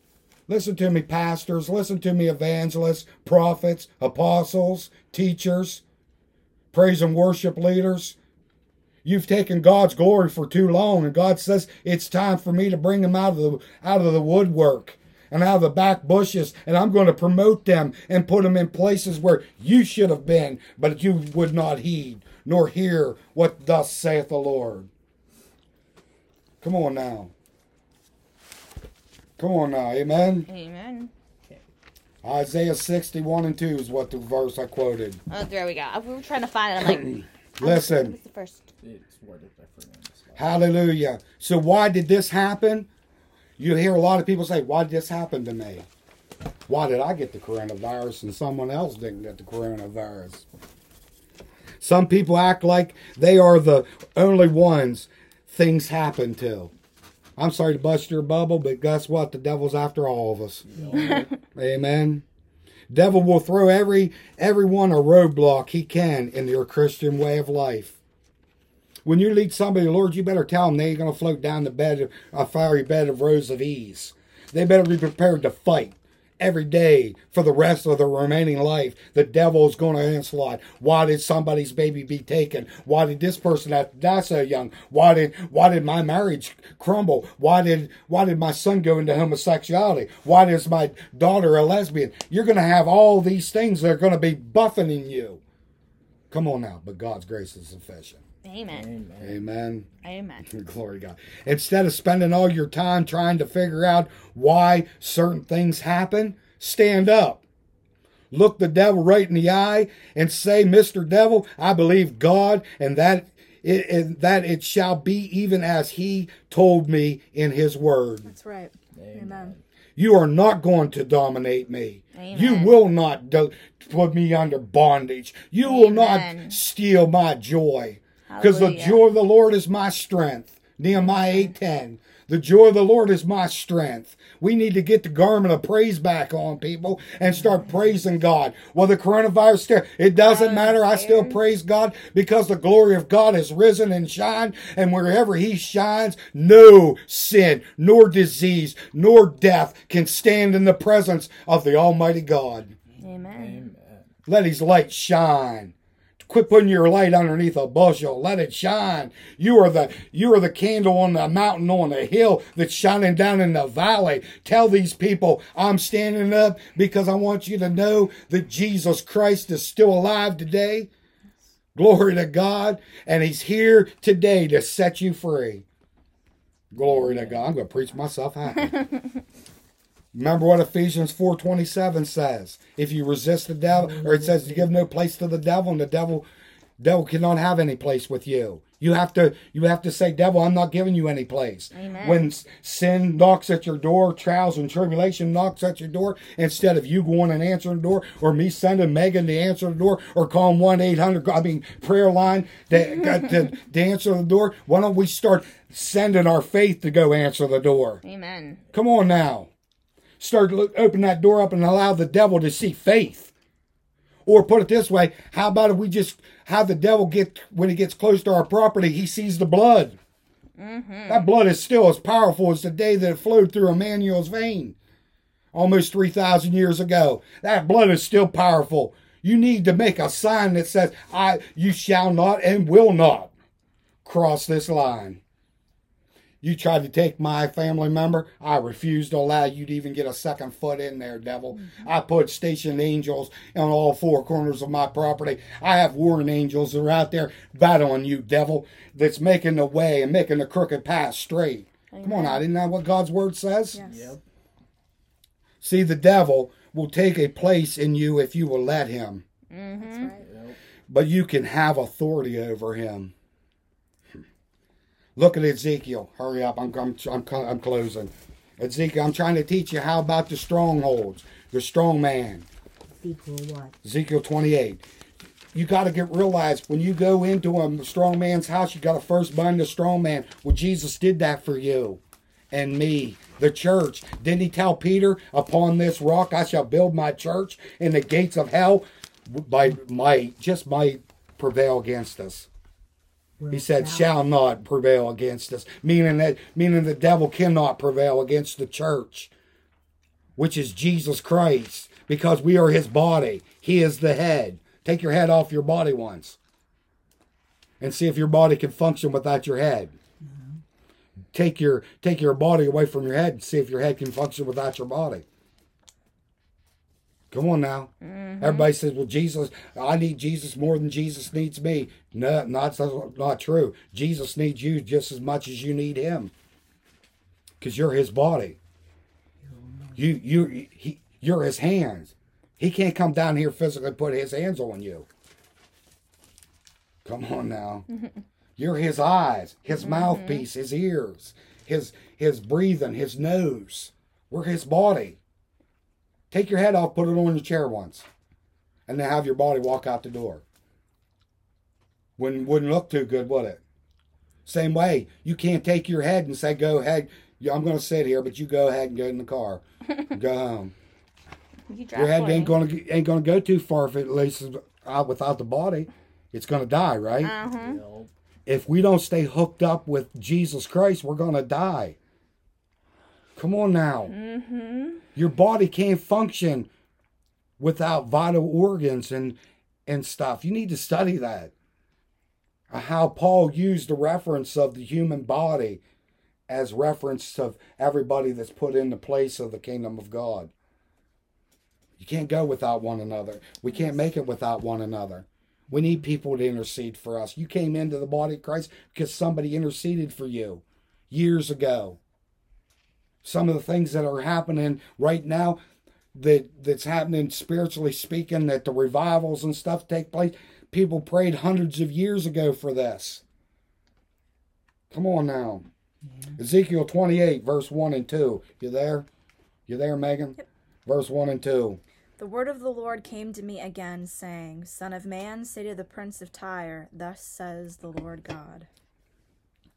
Listen to me, pastors. Listen to me, evangelists, prophets, apostles, teachers, praise and worship leaders. You've taken God's glory for too long, and God says it's time for me to bring them out of the out of the woodwork and out of the back bushes, and I'm going to promote them and put them in places where you should have been, but you would not heed nor hear what thus saith the Lord. Come on now. Come on now, amen. Amen. Isaiah 61 and 2 is what the verse I quoted. Oh, there we go. Uh, we were trying to find it. I'm like, listen. the first? It's worded differently. Hallelujah. So why did this happen? You hear a lot of people say, "Why did this happen to me? Why did I get the coronavirus and someone else didn't get the coronavirus?" Some people act like they are the only ones things happen to. I'm sorry to bust your bubble, but guess what? The devil's after all of us. Amen. Devil will throw every everyone a roadblock he can in your Christian way of life. When you lead somebody, Lord, you better tell them they ain't going to float down the bed, of a fiery bed of rose of ease. They better be prepared to fight every day for the rest of the remaining life. The devil is going to onslaught. Why did somebody's baby be taken? Why did this person have to die so young? Why did why did my marriage crumble? Why did why did my son go into homosexuality? Why is my daughter a lesbian? You're going to have all these things that are going to be buffeting you. Come on now, but God's grace is sufficient. Amen. Amen. Amen. Glory God. Instead of spending all your time trying to figure out why certain things happen, stand up. Look the devil right in the eye and say, Mr. Devil, I believe God and that it, it, that it shall be even as he told me in his word. That's right. Amen. You are not going to dominate me. Amen. You will not do, put me under bondage. You will not steal my joy. Because the joy of the Lord is my strength. Nehemiah 8.10. The joy of the Lord is my strength. We need to get the garment of praise back on people and start praising God. Well, the coronavirus scare, it doesn't matter. I still praise God because the glory of God has risen and shined. And wherever he shines, no sin, nor disease, nor death can stand in the presence of the Almighty God. Amen. Let his light shine. Quit putting your light underneath a bushel. Let it shine. You are the you are the candle on the mountain on the hill that's shining down in the valley. Tell these people I'm standing up because I want you to know that Jesus Christ is still alive today. Glory to God. And he's here today to set you free. Glory to God. I'm going to preach myself happy. Remember what Ephesians 4:27 says. If you resist the devil, or it says you give no place to the devil, and the devil devil cannot have any place with you. You have to you have to say, Devil, I'm not giving you any place. Amen. When sin knocks at your door, trials and tribulation knocks at your door, instead of you going and answering the door, or me sending Megan to answer the door, or calling one eight hundred I mean prayer line to, to, to answer the door, why don't we start sending our faith to go answer the door? Amen. Come on now. Start open that door up and allow the devil to see faith. Or put it this way, how about if we just have the devil get when he gets close to our property, he sees the blood. Mm-hmm. That blood is still as powerful as the day that it flowed through Emmanuel's vein almost 3,000 years ago. That blood is still powerful. You need to make a sign that says, I you shall not and will not cross this line. You tried to take my family member. I refuse to allow you to even get a second foot in there, devil. I put stationed angels on all four corners of my property. I have warring angels that are out there battling you, devil, that's making the way and making the crooked path straight. Come on, I didn't know what God's word says. Yes. Yep. See, the devil will take a place in you if you will let him, Mm-hmm. That's right. Yep. but you can have authority over him. Look at Ezekiel. Hurry up. I'm, I'm, I'm, I'm closing. Ezekiel, I'm trying to teach you how about the strongholds, the strong man. Equal what? Ezekiel 28. You got to get realized when you go into a strong man's house, you got to first bind the strong man. Well, Jesus did that for you and me, the church. Didn't he tell Peter, Upon this rock I shall build my church, and the gates of hell by might, just might prevail against us. He said, "Shall not prevail against us," meaning that meaning the devil cannot prevail against the church, which is Jesus Christ, because we are His body. He is the head. Take your head off your body once, and see if your body can function without your head. Take your take your body away from your head and see if your head can function without your body. Come on now. Mm-hmm. Everybody says, "Well, Jesus, I need Jesus more than Jesus needs me." No, not not true. Jesus needs you just as much as you need him, because you're his body. You you he, you're his hands. He can't come down here physically and put his hands on you. Come on now. You're his eyes, his mm-hmm. mouthpiece, his ears, his his breathing, his nose. We're his body. Take your head off, put it on your chair once, and then have your body walk out the door. Wouldn't wouldn't look too good, would it? Same way, you can't take your head and say, "Go ahead, I'm going to sit here," but you go ahead and go in the car, go home. You Your head ain't going to ain't going to go too far if it laces out without the body. It's going to die, right? Uh-huh. Yep. if we don't stay hooked up with Jesus Christ, we're going to die. Come on now. Mm-hmm. Your body can't function without vital organs and and stuff. You need to study that. How Paul used the reference of the human body as reference of everybody that's put in the place of the kingdom of God. You can't go without one another. We can't make it without one another. We need people to intercede for us. You came into the body of Christ because somebody interceded for you years ago. Some of the things that are happening right now that that's happening spiritually speaking that the revivals and stuff take place people prayed hundreds of years ago for this come on now mm-hmm. Ezekiel 28, verse 1 and 2. You there? You there, Megan? Yep. Verse 1 and 2. The word of the Lord came to me again, saying, Son of man, say to the prince of Tyre, Thus says the Lord God.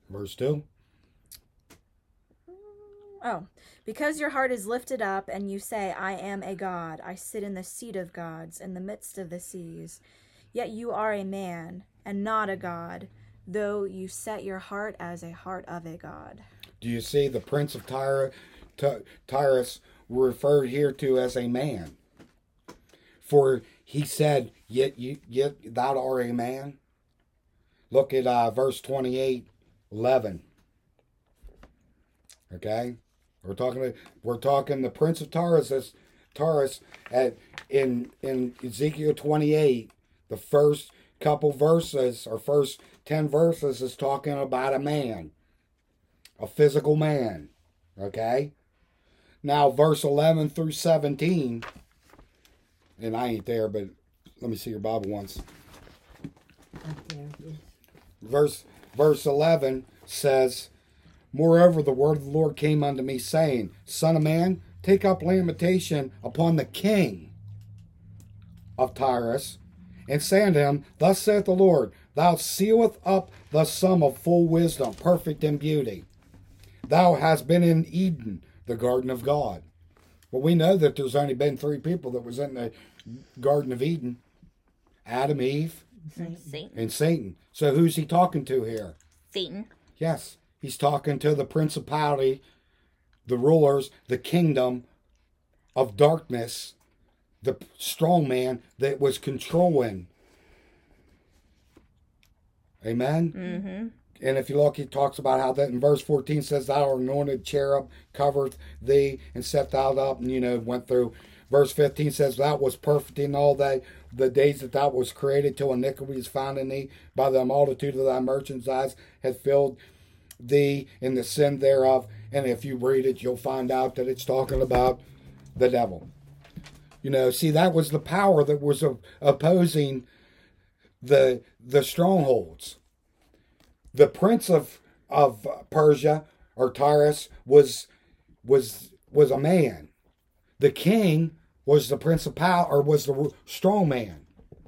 Verse 2. Oh, because your heart is lifted up, and you say, I am a God, I sit in the seat of gods, in the midst of the seas. Yet you are a man, and not a God though you set your heart as a heart of a god. Do you see the prince of Tyre, Ty, Tyrus referred here to as a man? For he said, "Yet you, yet thou art a man." Look at uh, verse 28, 11. Okay, we're talking. We're talking the prince of Tyrus. Taurus at in in Ezekiel 28, the first couple verses or first 10 verses is talking about a man, a physical man. Okay? Now, verse 11 through 17, and I ain't there, but let me see your Bible once. Verse, verse 11 says, Moreover, the word of the Lord came unto me, saying, Son of man, take up lamentation upon the king of Tyrus, and say unto him, Thus saith the Lord, Thou sealeth up the sum of full wisdom, perfect in beauty. Thou hast been in Eden, the garden of God. Well, we know that there's only been three people that was in the Garden of Eden. Adam, Eve, Satan. and Satan. So who's he talking to here? Satan. Yes, he's talking to the principality, the rulers, the kingdom of darkness, the strong man that was controlling Amen. Mm-hmm. And if you look, he talks about how that in verse 14 says, Thou anointed cherub covered thee and set thou up, and you know, went through. Verse 15 says, Thou was perfect in all that the days that thou was created, till iniquity is found in thee. By the multitude of thy merchandise hath filled thee in the sin thereof. And if you read it, you'll find out that it's talking about the devil. You know, see, that was the power that was opposing the the strongholds. The prince of of Persia or Tyrus was was was a man. The king was the prince principal or was the strong man.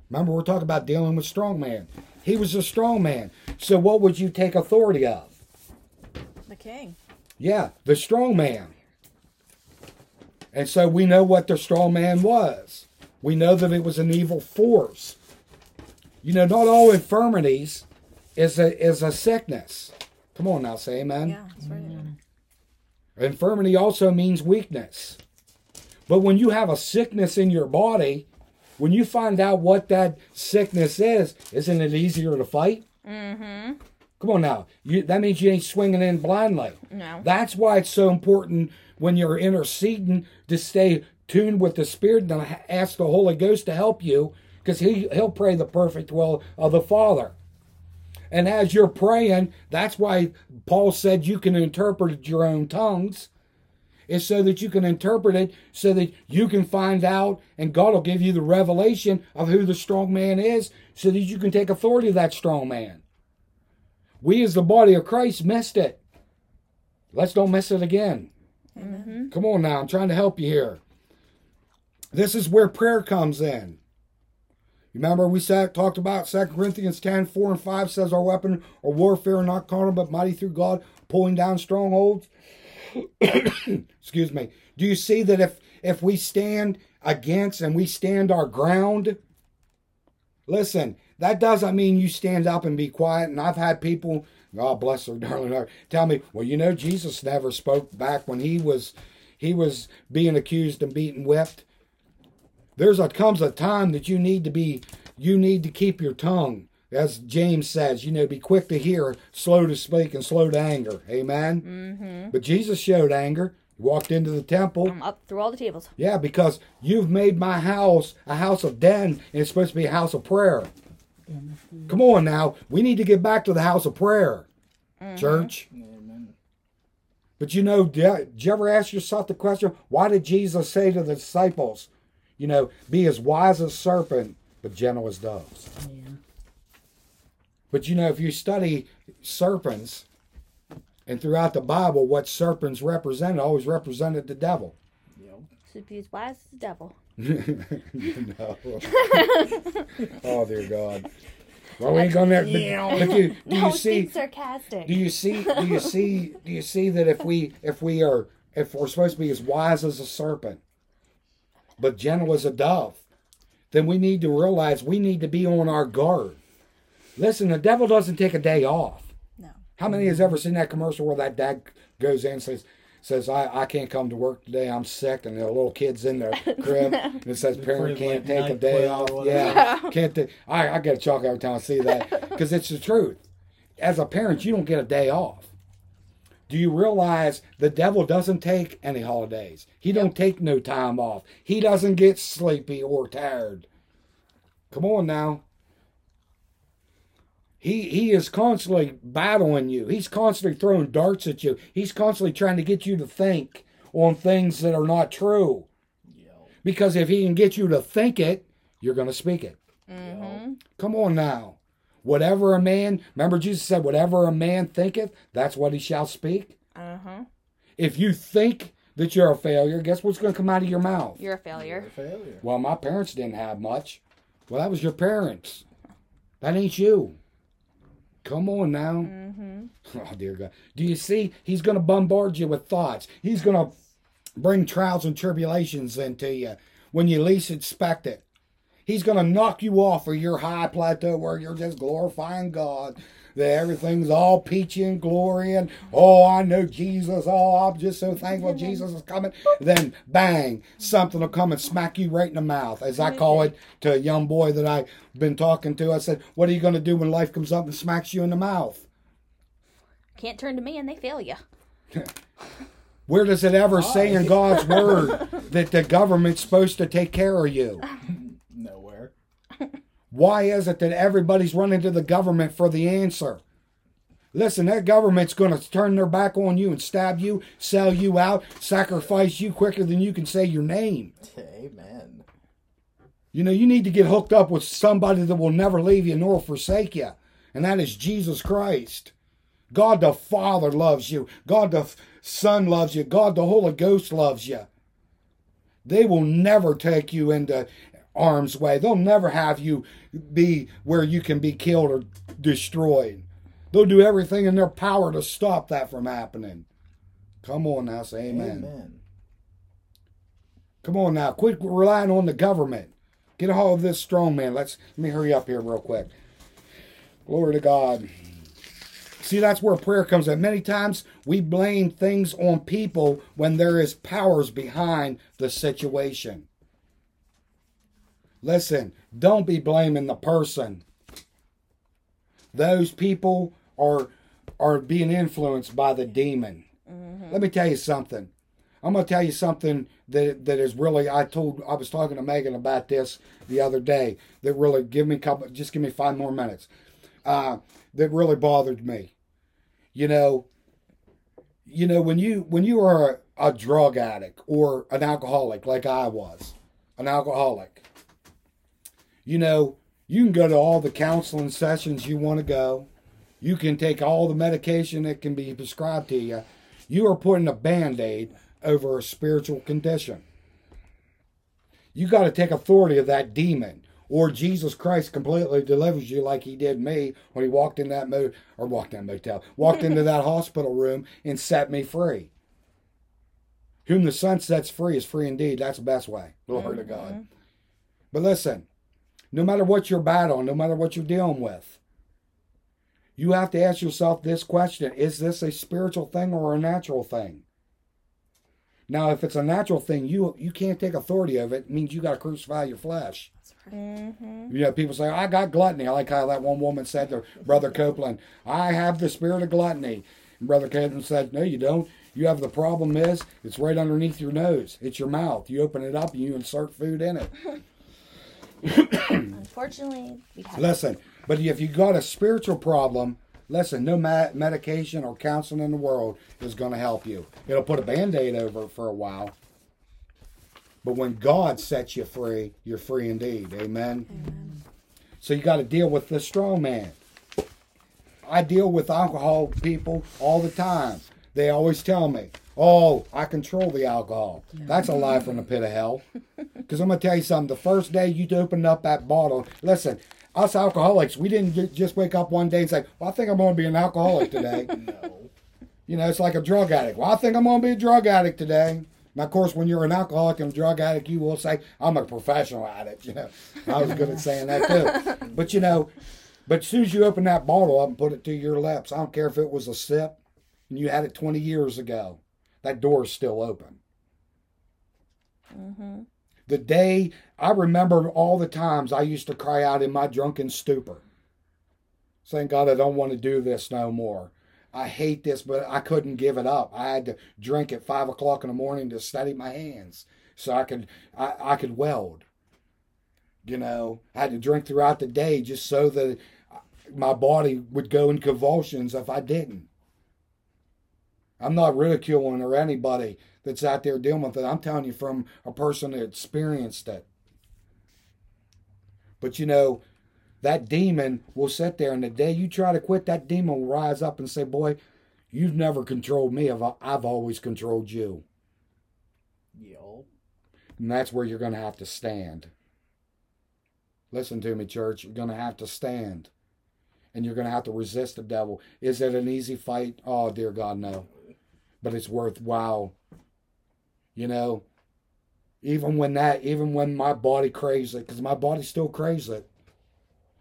Remember, we're talking about dealing with strong man. He was a strong man. So, what would you take authority of? The king. Yeah, the strong man. And so we know what the strong man was. We know that it was an evil force. You know, not all infirmities is a is a sickness. Come on now, say amen. Yeah, that's right. Infirmity also means weakness. But when you have a sickness in your body, when you find out what that sickness is, isn't it easier to fight? Mm-hmm. Come on now. You, that means you ain't swinging in blindly. No. That's why it's so important when you're interceding to stay tuned with the Spirit and ask the Holy Ghost to help you because he, he'll pray the perfect will of the Father. And as you're praying, that's why Paul said you can interpret your own tongues, is so that you can interpret it so that you can find out and God will give you the revelation of who the strong man is so that you can take authority of that strong man. We as the body of Christ missed it. Let's don't miss it again. Mm-hmm. Come on now, I'm trying to help you here. This is where prayer comes in. Remember, we said, talked about 2 Corinthians 10 4 and 5 says, Our weapon or warfare not carnal, but mighty through God, pulling down strongholds. Excuse me. Do you see that if, if we stand against and we stand our ground, listen, that doesn't mean you stand up and be quiet. And I've had people God bless her darling heart. Tell me, well, you know, Jesus never spoke back when he was he was being accused and beaten, whipped. There's a comes a time that you need to be you need to keep your tongue. As James says, you know, be quick to hear, slow to speak, and slow to anger. Amen. Mm-hmm. But Jesus showed anger. He walked into the temple. I'm up through all the tables. Yeah, because you've made my house a house of den, and it's supposed to be a house of prayer. Come on now. We need to get back to the house of prayer, mm-hmm. church. Amen. But you know, did you ever ask yourself the question, why did Jesus say to the disciples, you know, be as wise as serpent, but gentle as doves? Yeah. But you know, if you study serpents and throughout the Bible, what serpents represented always represented the devil. So be as wise as the devil. no. oh dear God. Well, we ain't going there. But, but you, do No, you I was being see? sarcastic. Do you see? Do you see? Do you see that if we if we are if we're supposed to be as wise as a serpent, but gentle as a dove, then we need to realize we need to be on our guard. Listen, the devil doesn't take a day off. No. How many has ever seen that commercial where that dad goes in and says, says I, I can't come to work today, I'm sick, and the little kid's in their crib, and it says parent can't take a day off. Yeah, can't take. I I get a shock every time I see that because it's the truth. As a parent, you don't get a day off. Do you realize the devil doesn't take any holidays? He don't take no time off. He doesn't get sleepy or tired. Come on now. He he is constantly battling you. He's constantly throwing darts at you. He's constantly trying to get you to think on things that are not true. Yep. Because if he can get you to think it, you're going to speak it. Mm-hmm. Come on now. Whatever a man, remember Jesus said, whatever a man thinketh, that's what he shall speak. Uh-huh. If you think that you're a failure, guess what's going to come out of your mouth? You're a failure. You're a failure. Well, my parents didn't have much. Well, that was your parents. That ain't you. Come on now. Mm-hmm. Oh, dear God. Do you see? He's going to bombard you with thoughts. He's going to bring trials and tribulations into you when you least expect it. He's going to knock you off of your high plateau where you're just glorifying God. That everything's all peachy and glory and oh I know Jesus. Oh I'm just so thankful Jesus is coming. Then bang, something will come and smack you right in the mouth. As I call it to a young boy that I've been talking to. I said, What are you gonna do when life comes up and smacks you in the mouth? Can't turn to me and they fail you. Where does it ever say in God's word that the government's supposed to take care of you? Why is it that everybody's running to the government for the answer? Listen, that government's going to turn their back on you and stab you, sell you out, sacrifice you quicker than you can say your name. Amen. You know, you need to get hooked up with somebody that will never leave you nor forsake you, and that is Jesus Christ. God the Father loves you. God the Son loves you. God the Holy Ghost loves you. They will never take you into arm's way. They'll never have you be where you can be killed or destroyed. They'll do everything in their power to stop that from happening. Come on now, say amen. Amen. Come on now, quit relying on the government. Get a hold of this strong man. Let's let me hurry up here real quick. Glory to God. See, that's where prayer comes in. Many times we blame things on people when there is powers behind the situation. Listen, don't be blaming the person. Those people are are being influenced by the demon. Let me tell you something. I'm going to tell you something that that is really. I told I was talking to Megan about this the other day. That really give me a couple. Just give me five more minutes. Uh, that really bothered me. You know. You know when you when you are a, a drug addict or an alcoholic like I was, an alcoholic. You know you can go to all the counseling sessions you want to go. You can take all the medication that can be prescribed to you. You are putting a band aid over a spiritual condition. You got to take authority of that demon, or Jesus Christ completely delivers you like he did me when he walked in that mo or walked in that motel, walked into that hospital room and set me free. Whom the Son sets free is free indeed. That's the best way. Glory to God. Mm-hmm. But listen, no matter what you're battling, no matter what you're dealing with, You have to ask yourself this question Is this a spiritual thing or a natural thing? Now, if it's a natural thing, you you can't take authority of it. It means you got to crucify your flesh. Mm-hmm. You know, people say, I got gluttony. I like how that one woman said to Brother Copeland, I have the spirit of gluttony. And Brother Copeland said, No, you don't. You have the problem is it's right underneath your nose. It's your mouth. You open it up and you insert food in it. Unfortunately, we have. Listen, but if you got a spiritual problem, listen, no ma- medication or counseling in the world is going to help you. It'll put a band aid over it for a while. But when God sets you free, you're free indeed. Amen. So you got to deal with the strong man. I deal with alcohol people all the time. They always tell me, "Oh, I control the alcohol." That's a lie from the pit of hell. Because I'm gonna tell you something. The first day you opened up that bottle, listen, us alcoholics, we didn't ju- just wake up one day and say, "Well, I think I'm gonna be an alcoholic today." No. You know, it's like a drug addict. Well, I think I'm going to be a drug addict today. Now, of course, when you're an alcoholic and a drug addict, you will say, I'm a professional addict. You know, I was good at saying that too. But, you know, but as soon as you open that bottle up and put it to your lips, I don't care if it was a sip and you had it 20 years ago, that door is still open. Mm-hmm. The day I remember all the times I used to cry out in my drunken stupor, saying, God, I don't want to do this no more. I hate this, but I couldn't give it up. I had to drink at five o'clock in the morning to steady my hands so I could I, I could weld. You know, I had to drink throughout the day just so that my body would go in convulsions if I didn't. I'm not ridiculing or anybody that's out there dealing with it. I'm telling you from a person that experienced it. But you know, that demon will sit there, and the day you try to quit, that demon will rise up and say, Boy, you've never controlled me. I've, I've always controlled you. Yo. And that's where you're going to have to stand. Listen to me, church. You're going to have to stand. And you're going to have to resist the devil. Is it an easy fight? Oh, dear God, no. But it's worthwhile. You know, even when that, even when my body craves it, because my body still craves it.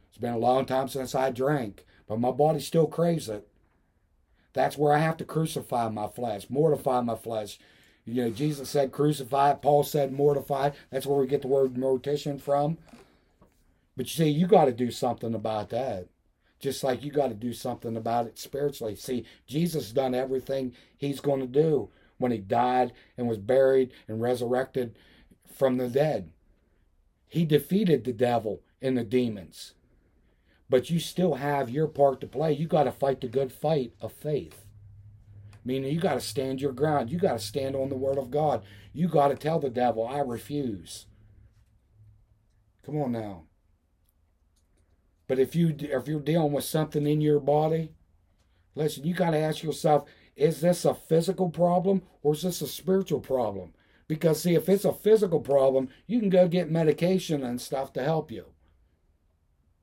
It's been a long time since I drank, but my body still craves it. That's where I have to crucify my flesh, mortify my flesh. You know, Jesus said crucify. Paul said mortify. That's where we get the word mortician from. But you see, you got to do something about that. Just like you got to do something about it spiritually. See, Jesus done everything he's going to do when he died and was buried and resurrected from the dead. He defeated the devil and the demons. But you still have your part to play. You got to fight the good fight of faith. Meaning you got to stand your ground. You got to stand on the word of God. You got to tell the devil, I refuse. Come on now. But if you if you're dealing with something in your body, listen, you got to ask yourself, is this a physical problem or is this a spiritual problem? Because see, if it's a physical problem, you can go get medication and stuff to help you.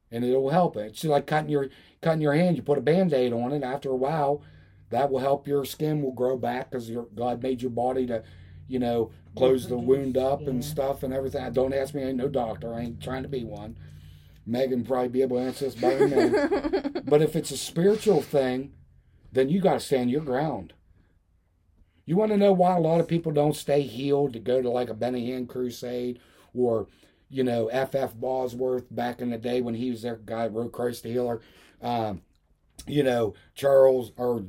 And it'll help it. It's like cutting your cutting your hand. You put a band-aid on it. After a while, that will help your skin will grow back because God made your body to, you know, close the wound up and stuff and everything. Don't ask me. I ain't no doctor. I ain't trying to be one. Megan probably be able to answer this better than me. but if it's a spiritual thing, then you got to stand your ground. You want to know why a lot of people don't stay healed to go to like a Benny Hinn crusade or, you know, F.F. Bosworth back in the day when he was their guy who wrote Christ the Healer. Um, you know, Charles or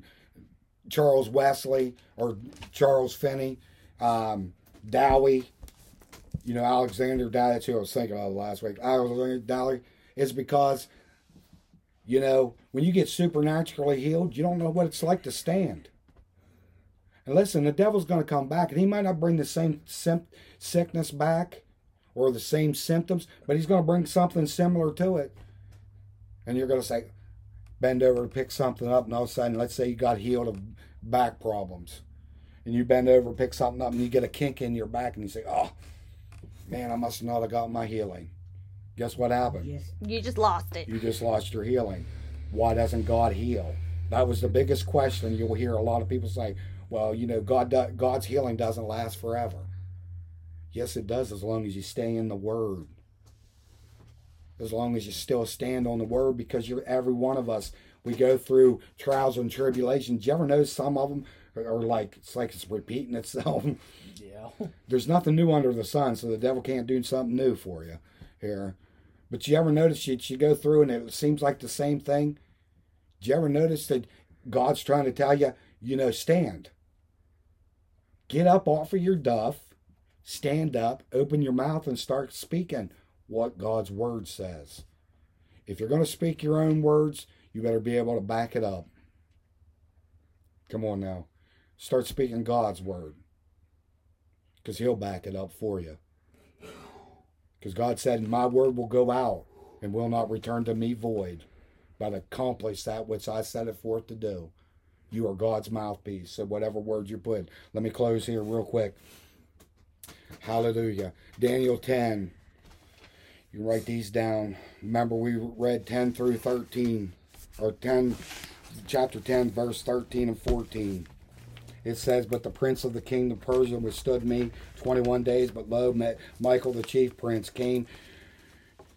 Charles Wesley or Charles Finney, um, Dowie, you know, Alexander that's who I was thinking of last week. Alexander Dowie is because, you know, when you get supernaturally healed, you don't know what it's like to stand. And listen, the devil's going to come back, and he might not bring the same sim- sickness back or the same symptoms, but he's going to bring something similar to it. And you're going to say, bend over to pick something up, and all of a sudden, let's say you got healed of back problems. And you bend over, pick something up, and you get a kink in your back, and you say, oh, man, I must not have got my healing. Guess what happened? Yes. You just lost it. You just lost your healing. Why doesn't God heal? That was the biggest question. You'll hear a lot of people say, "Well, you know, God, do- God's healing doesn't last forever." Yes, it does, as long as you stay in the Word. As long as you still stand on the Word, because you're every one of us. we go through trials and tribulations. Do you ever know some of them are like it's like it's repeating itself? Yeah. There's nothing new under the sun, so the devil can't do something new for you here. But you ever notice you you go through and it seems like the same thing? Do you ever notice that God's trying to tell you, you know, stand. Get up off of your duff, stand up, open your mouth, and start speaking what God's word says. If you're going to speak your own words, you better be able to back it up. Come on now. Start speaking God's word. Because He'll back it up for you. Because God said, My word will go out and will not return to me void, but accomplish that which I set it forth to do. You are God's mouthpiece. So whatever words you put. Let me close here real quick. Hallelujah. Daniel 10. You write these down. Remember, we read 10 through 13, or 10, chapter 10, verse 13 and 14. It says, But the prince of the kingdom of Persia withstood me 21 days, but lo, met Michael the chief prince came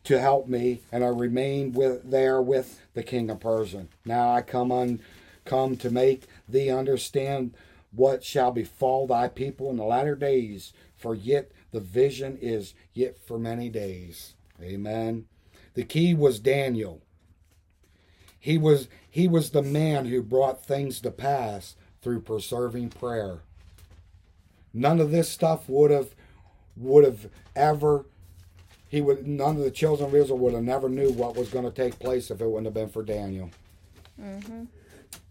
to help me, and I remained with there with the king of Persia. Now I come on, come to make thee understand what shall befall thy people in the latter days, for yet the vision is yet for many days. Amen. The key was Daniel. He was he was the man who brought things to pass through preserving prayer. None of this stuff would have would have ever he would none of the children of Israel would have never knew what was going to take place if it wouldn't have been for Daniel. Mm-hmm.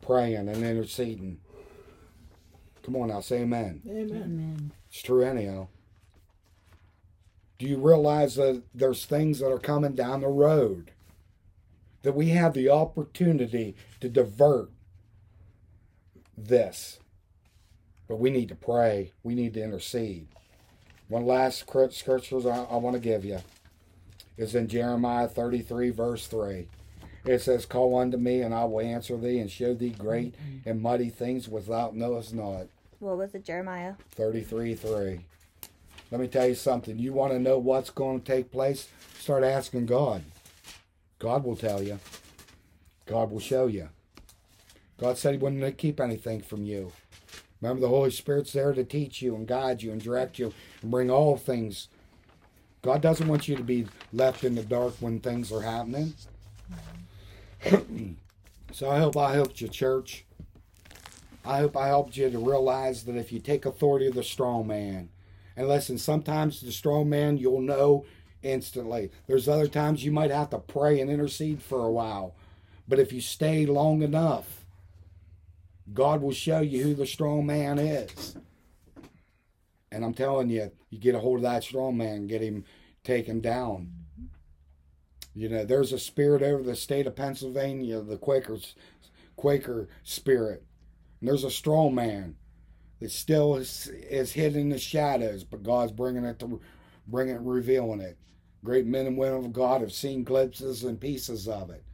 Praying and interceding. Come on now, say amen. Amen. Amen. It's true anyhow. Do you realize that there's things that are coming down the road that we have the opportunity to divert this? But we need to pray. We need to intercede. One last script- scriptures I, I want to give you is in Jeremiah 33, verse 3. It says, Call unto me, and I will answer thee, and show thee great and mighty things without knowest not. What was it, Jeremiah? 33 3. Let me tell you something. You want to know what's going to take place? Start asking God. God will tell you. God will show you. God said He wouldn't keep anything from you. Remember, the Holy Spirit's there to teach you and guide you and direct you and bring all things. God doesn't want you to be left in the dark when things are happening. so I hope I helped you, church. I hope I helped you to realize that if you take authority of the strong man, and listen, sometimes the strong man you'll know instantly. There's other times you might have to pray and intercede for a while. But if you stay long enough, God will show you who the strong man is. And I'm telling you, you get a hold of that strong man, get him taken down. You know, there's a spirit over the state of Pennsylvania, the Quakers, Quaker spirit. And there's a strong man that still is, is hidden in the shadows, but God's bringing it to, bringing it, revealing it. Great men and women of God have seen glimpses and pieces of it.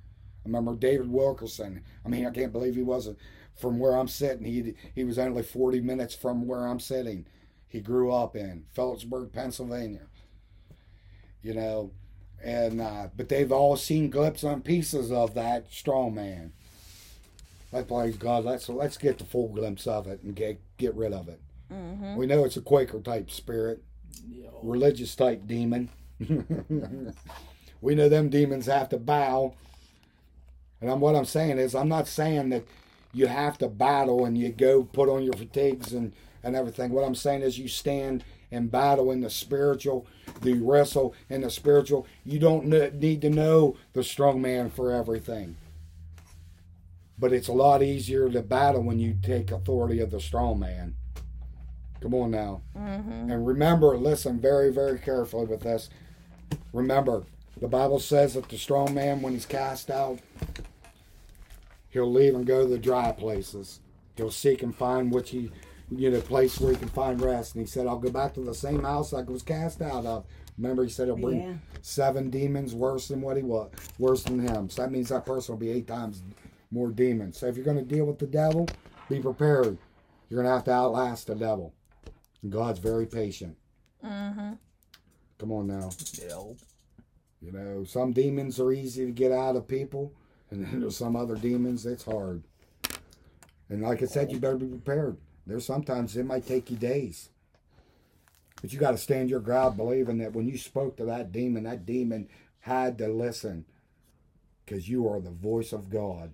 I remember David Wilkerson. I mean, I can't believe he wasn't from where I'm sitting. He he was only 40 minutes from where I'm sitting. He grew up in Philipsburg, Pennsylvania. You know, and uh, but they've all seen glimpses and pieces of that strong man. Let's praise God. Let's let's get the full glimpse of it and get get rid of it. Mm-hmm. We know it's a Quaker type spirit, Yeah. religious type demon. we know them demons have to bow. And I'm, what I'm saying is, I'm not saying that you have to battle and you go put on your fatigues and, and everything. What I'm saying is, you stand and battle in the spiritual, you wrestle in the spiritual. You don't need to know the strong man for everything. But it's a lot easier to battle when you take authority of the strong man. Come on now. Mm-hmm. And remember, listen very, very carefully with this. Remember, the Bible says that the strong man, when he's cast out, he'll leave and go to the dry places. He'll seek and find which he, you know, place where he can find rest. And he said, I'll go back to the same house I was cast out of. Remember, he said he'll bring Yeah. seven demons worse than what he was, worse than him. So that means that person will be eight times more demons. So if you're going to deal with the devil, be prepared. You're going to have to outlast the devil. And God's very patient. Mm-hmm. Come on now. Yeah. You know, some demons are easy to get out of people, And then there's some other demons, it's hard. And like I said, you better be prepared. There's sometimes it might take you days. But you got to stand your ground believing that when you spoke to that demon, that demon had to listen because you are the voice of God.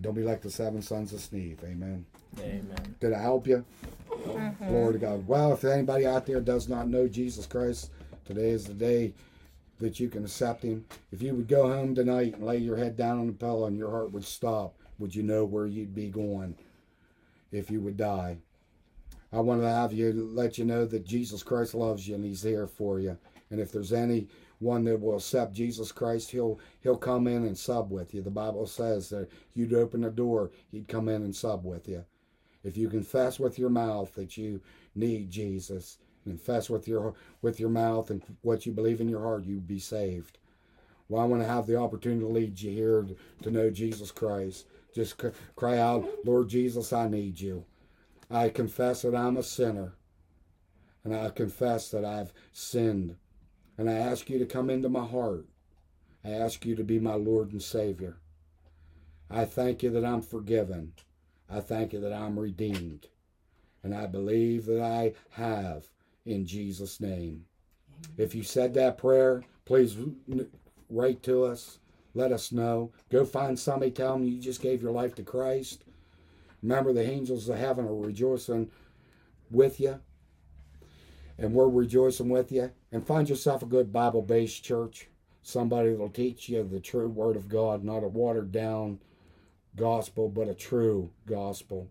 Don't be like the seven sons of Sceva. Amen. Amen. Did I help you? Mm-hmm. Glory to God. Well, if anybody out there does not know Jesus Christ, today is the day that you can accept Him. If you would go home tonight and lay your head down on the pillow and your heart would stop, would you know where you'd be going if you would die? I want to have you let you know that Jesus Christ loves you and He's here for you. And if there's any one that will accept Jesus Christ, he'll he'll come in and sub with you. The Bible says that you'd open the door, he'd come in and sub with you. If you confess with your mouth that you need Jesus, confess with your with your mouth and what you believe in your heart, you'd be saved. Well, I want to have the opportunity to lead you here to know Jesus Christ. Just cry out, Lord Jesus, I need you. I confess that I'm a sinner, and I confess that I've sinned. And I ask you to come into my heart. I ask you to be my Lord and Savior. I thank you that I'm forgiven. I thank you that I'm redeemed. And I believe that I have in Jesus' name. If you said that prayer, please write to us. Let us know. Go find somebody, tell them you just gave your life to Christ. Remember, the angels of heaven are rejoicing with you and we're rejoicing with you. And find yourself a good Bible based church, somebody that'll teach you the true Word of God, not a watered down gospel, but a true gospel.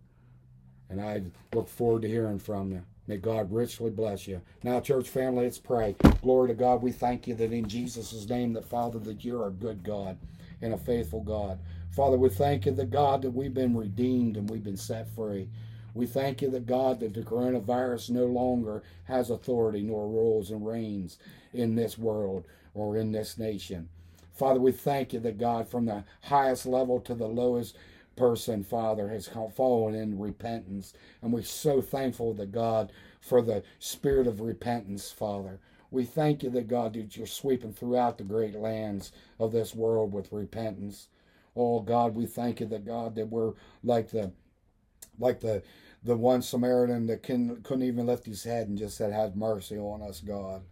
And I look forward to hearing from you. May God richly bless you. Now, church family, let's pray. Glory to God. We thank you that in Jesus' name, that Father, that you're a good God and a faithful God. Father, we thank you that God that we've been redeemed and we've been set free. We thank you that God that the coronavirus no longer has authority nor rules and reigns in this world or in this nation. Father, we thank you that God from the highest level to the lowest person, Father, has fallen in repentance. And we're so thankful to God for the spirit of repentance, Father. We thank you that God that you're sweeping throughout the great lands of this world with repentance. Oh God, we thank you that God that we're like the like the the one Samaritan that can, couldn't even lift his head and just said, Have mercy on us, God.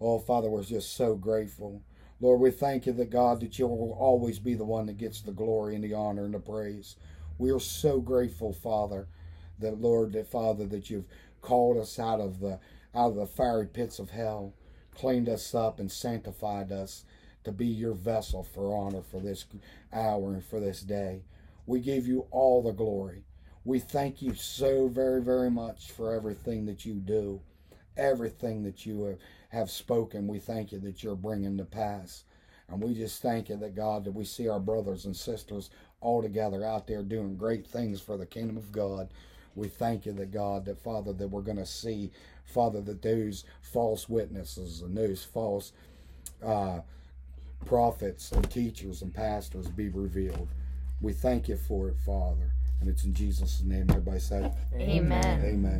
Oh, Father, we're just so grateful. Lord, we thank you that God that you'll always be the one that gets the glory and the honor and the praise. We are so grateful, Father, that Lord, that Father, that you've called us out of the out of the fiery pits of hell, cleaned us up and sanctified us to be your vessel for honor for this hour and for this day. We give you all the glory. We thank you so very, very much for everything that you do, everything that you have, have spoken. We thank you that you're bringing to pass. And we just thank you that God, that we see our brothers and sisters all together out there doing great things for the kingdom of God. We thank you that God, that Father, that we're going to see, Father, that those false witnesses and those false uh, prophets and teachers and pastors be revealed. We thank you for it, Father. And it's in Jesus' name. Everybody said, Amen. Amen.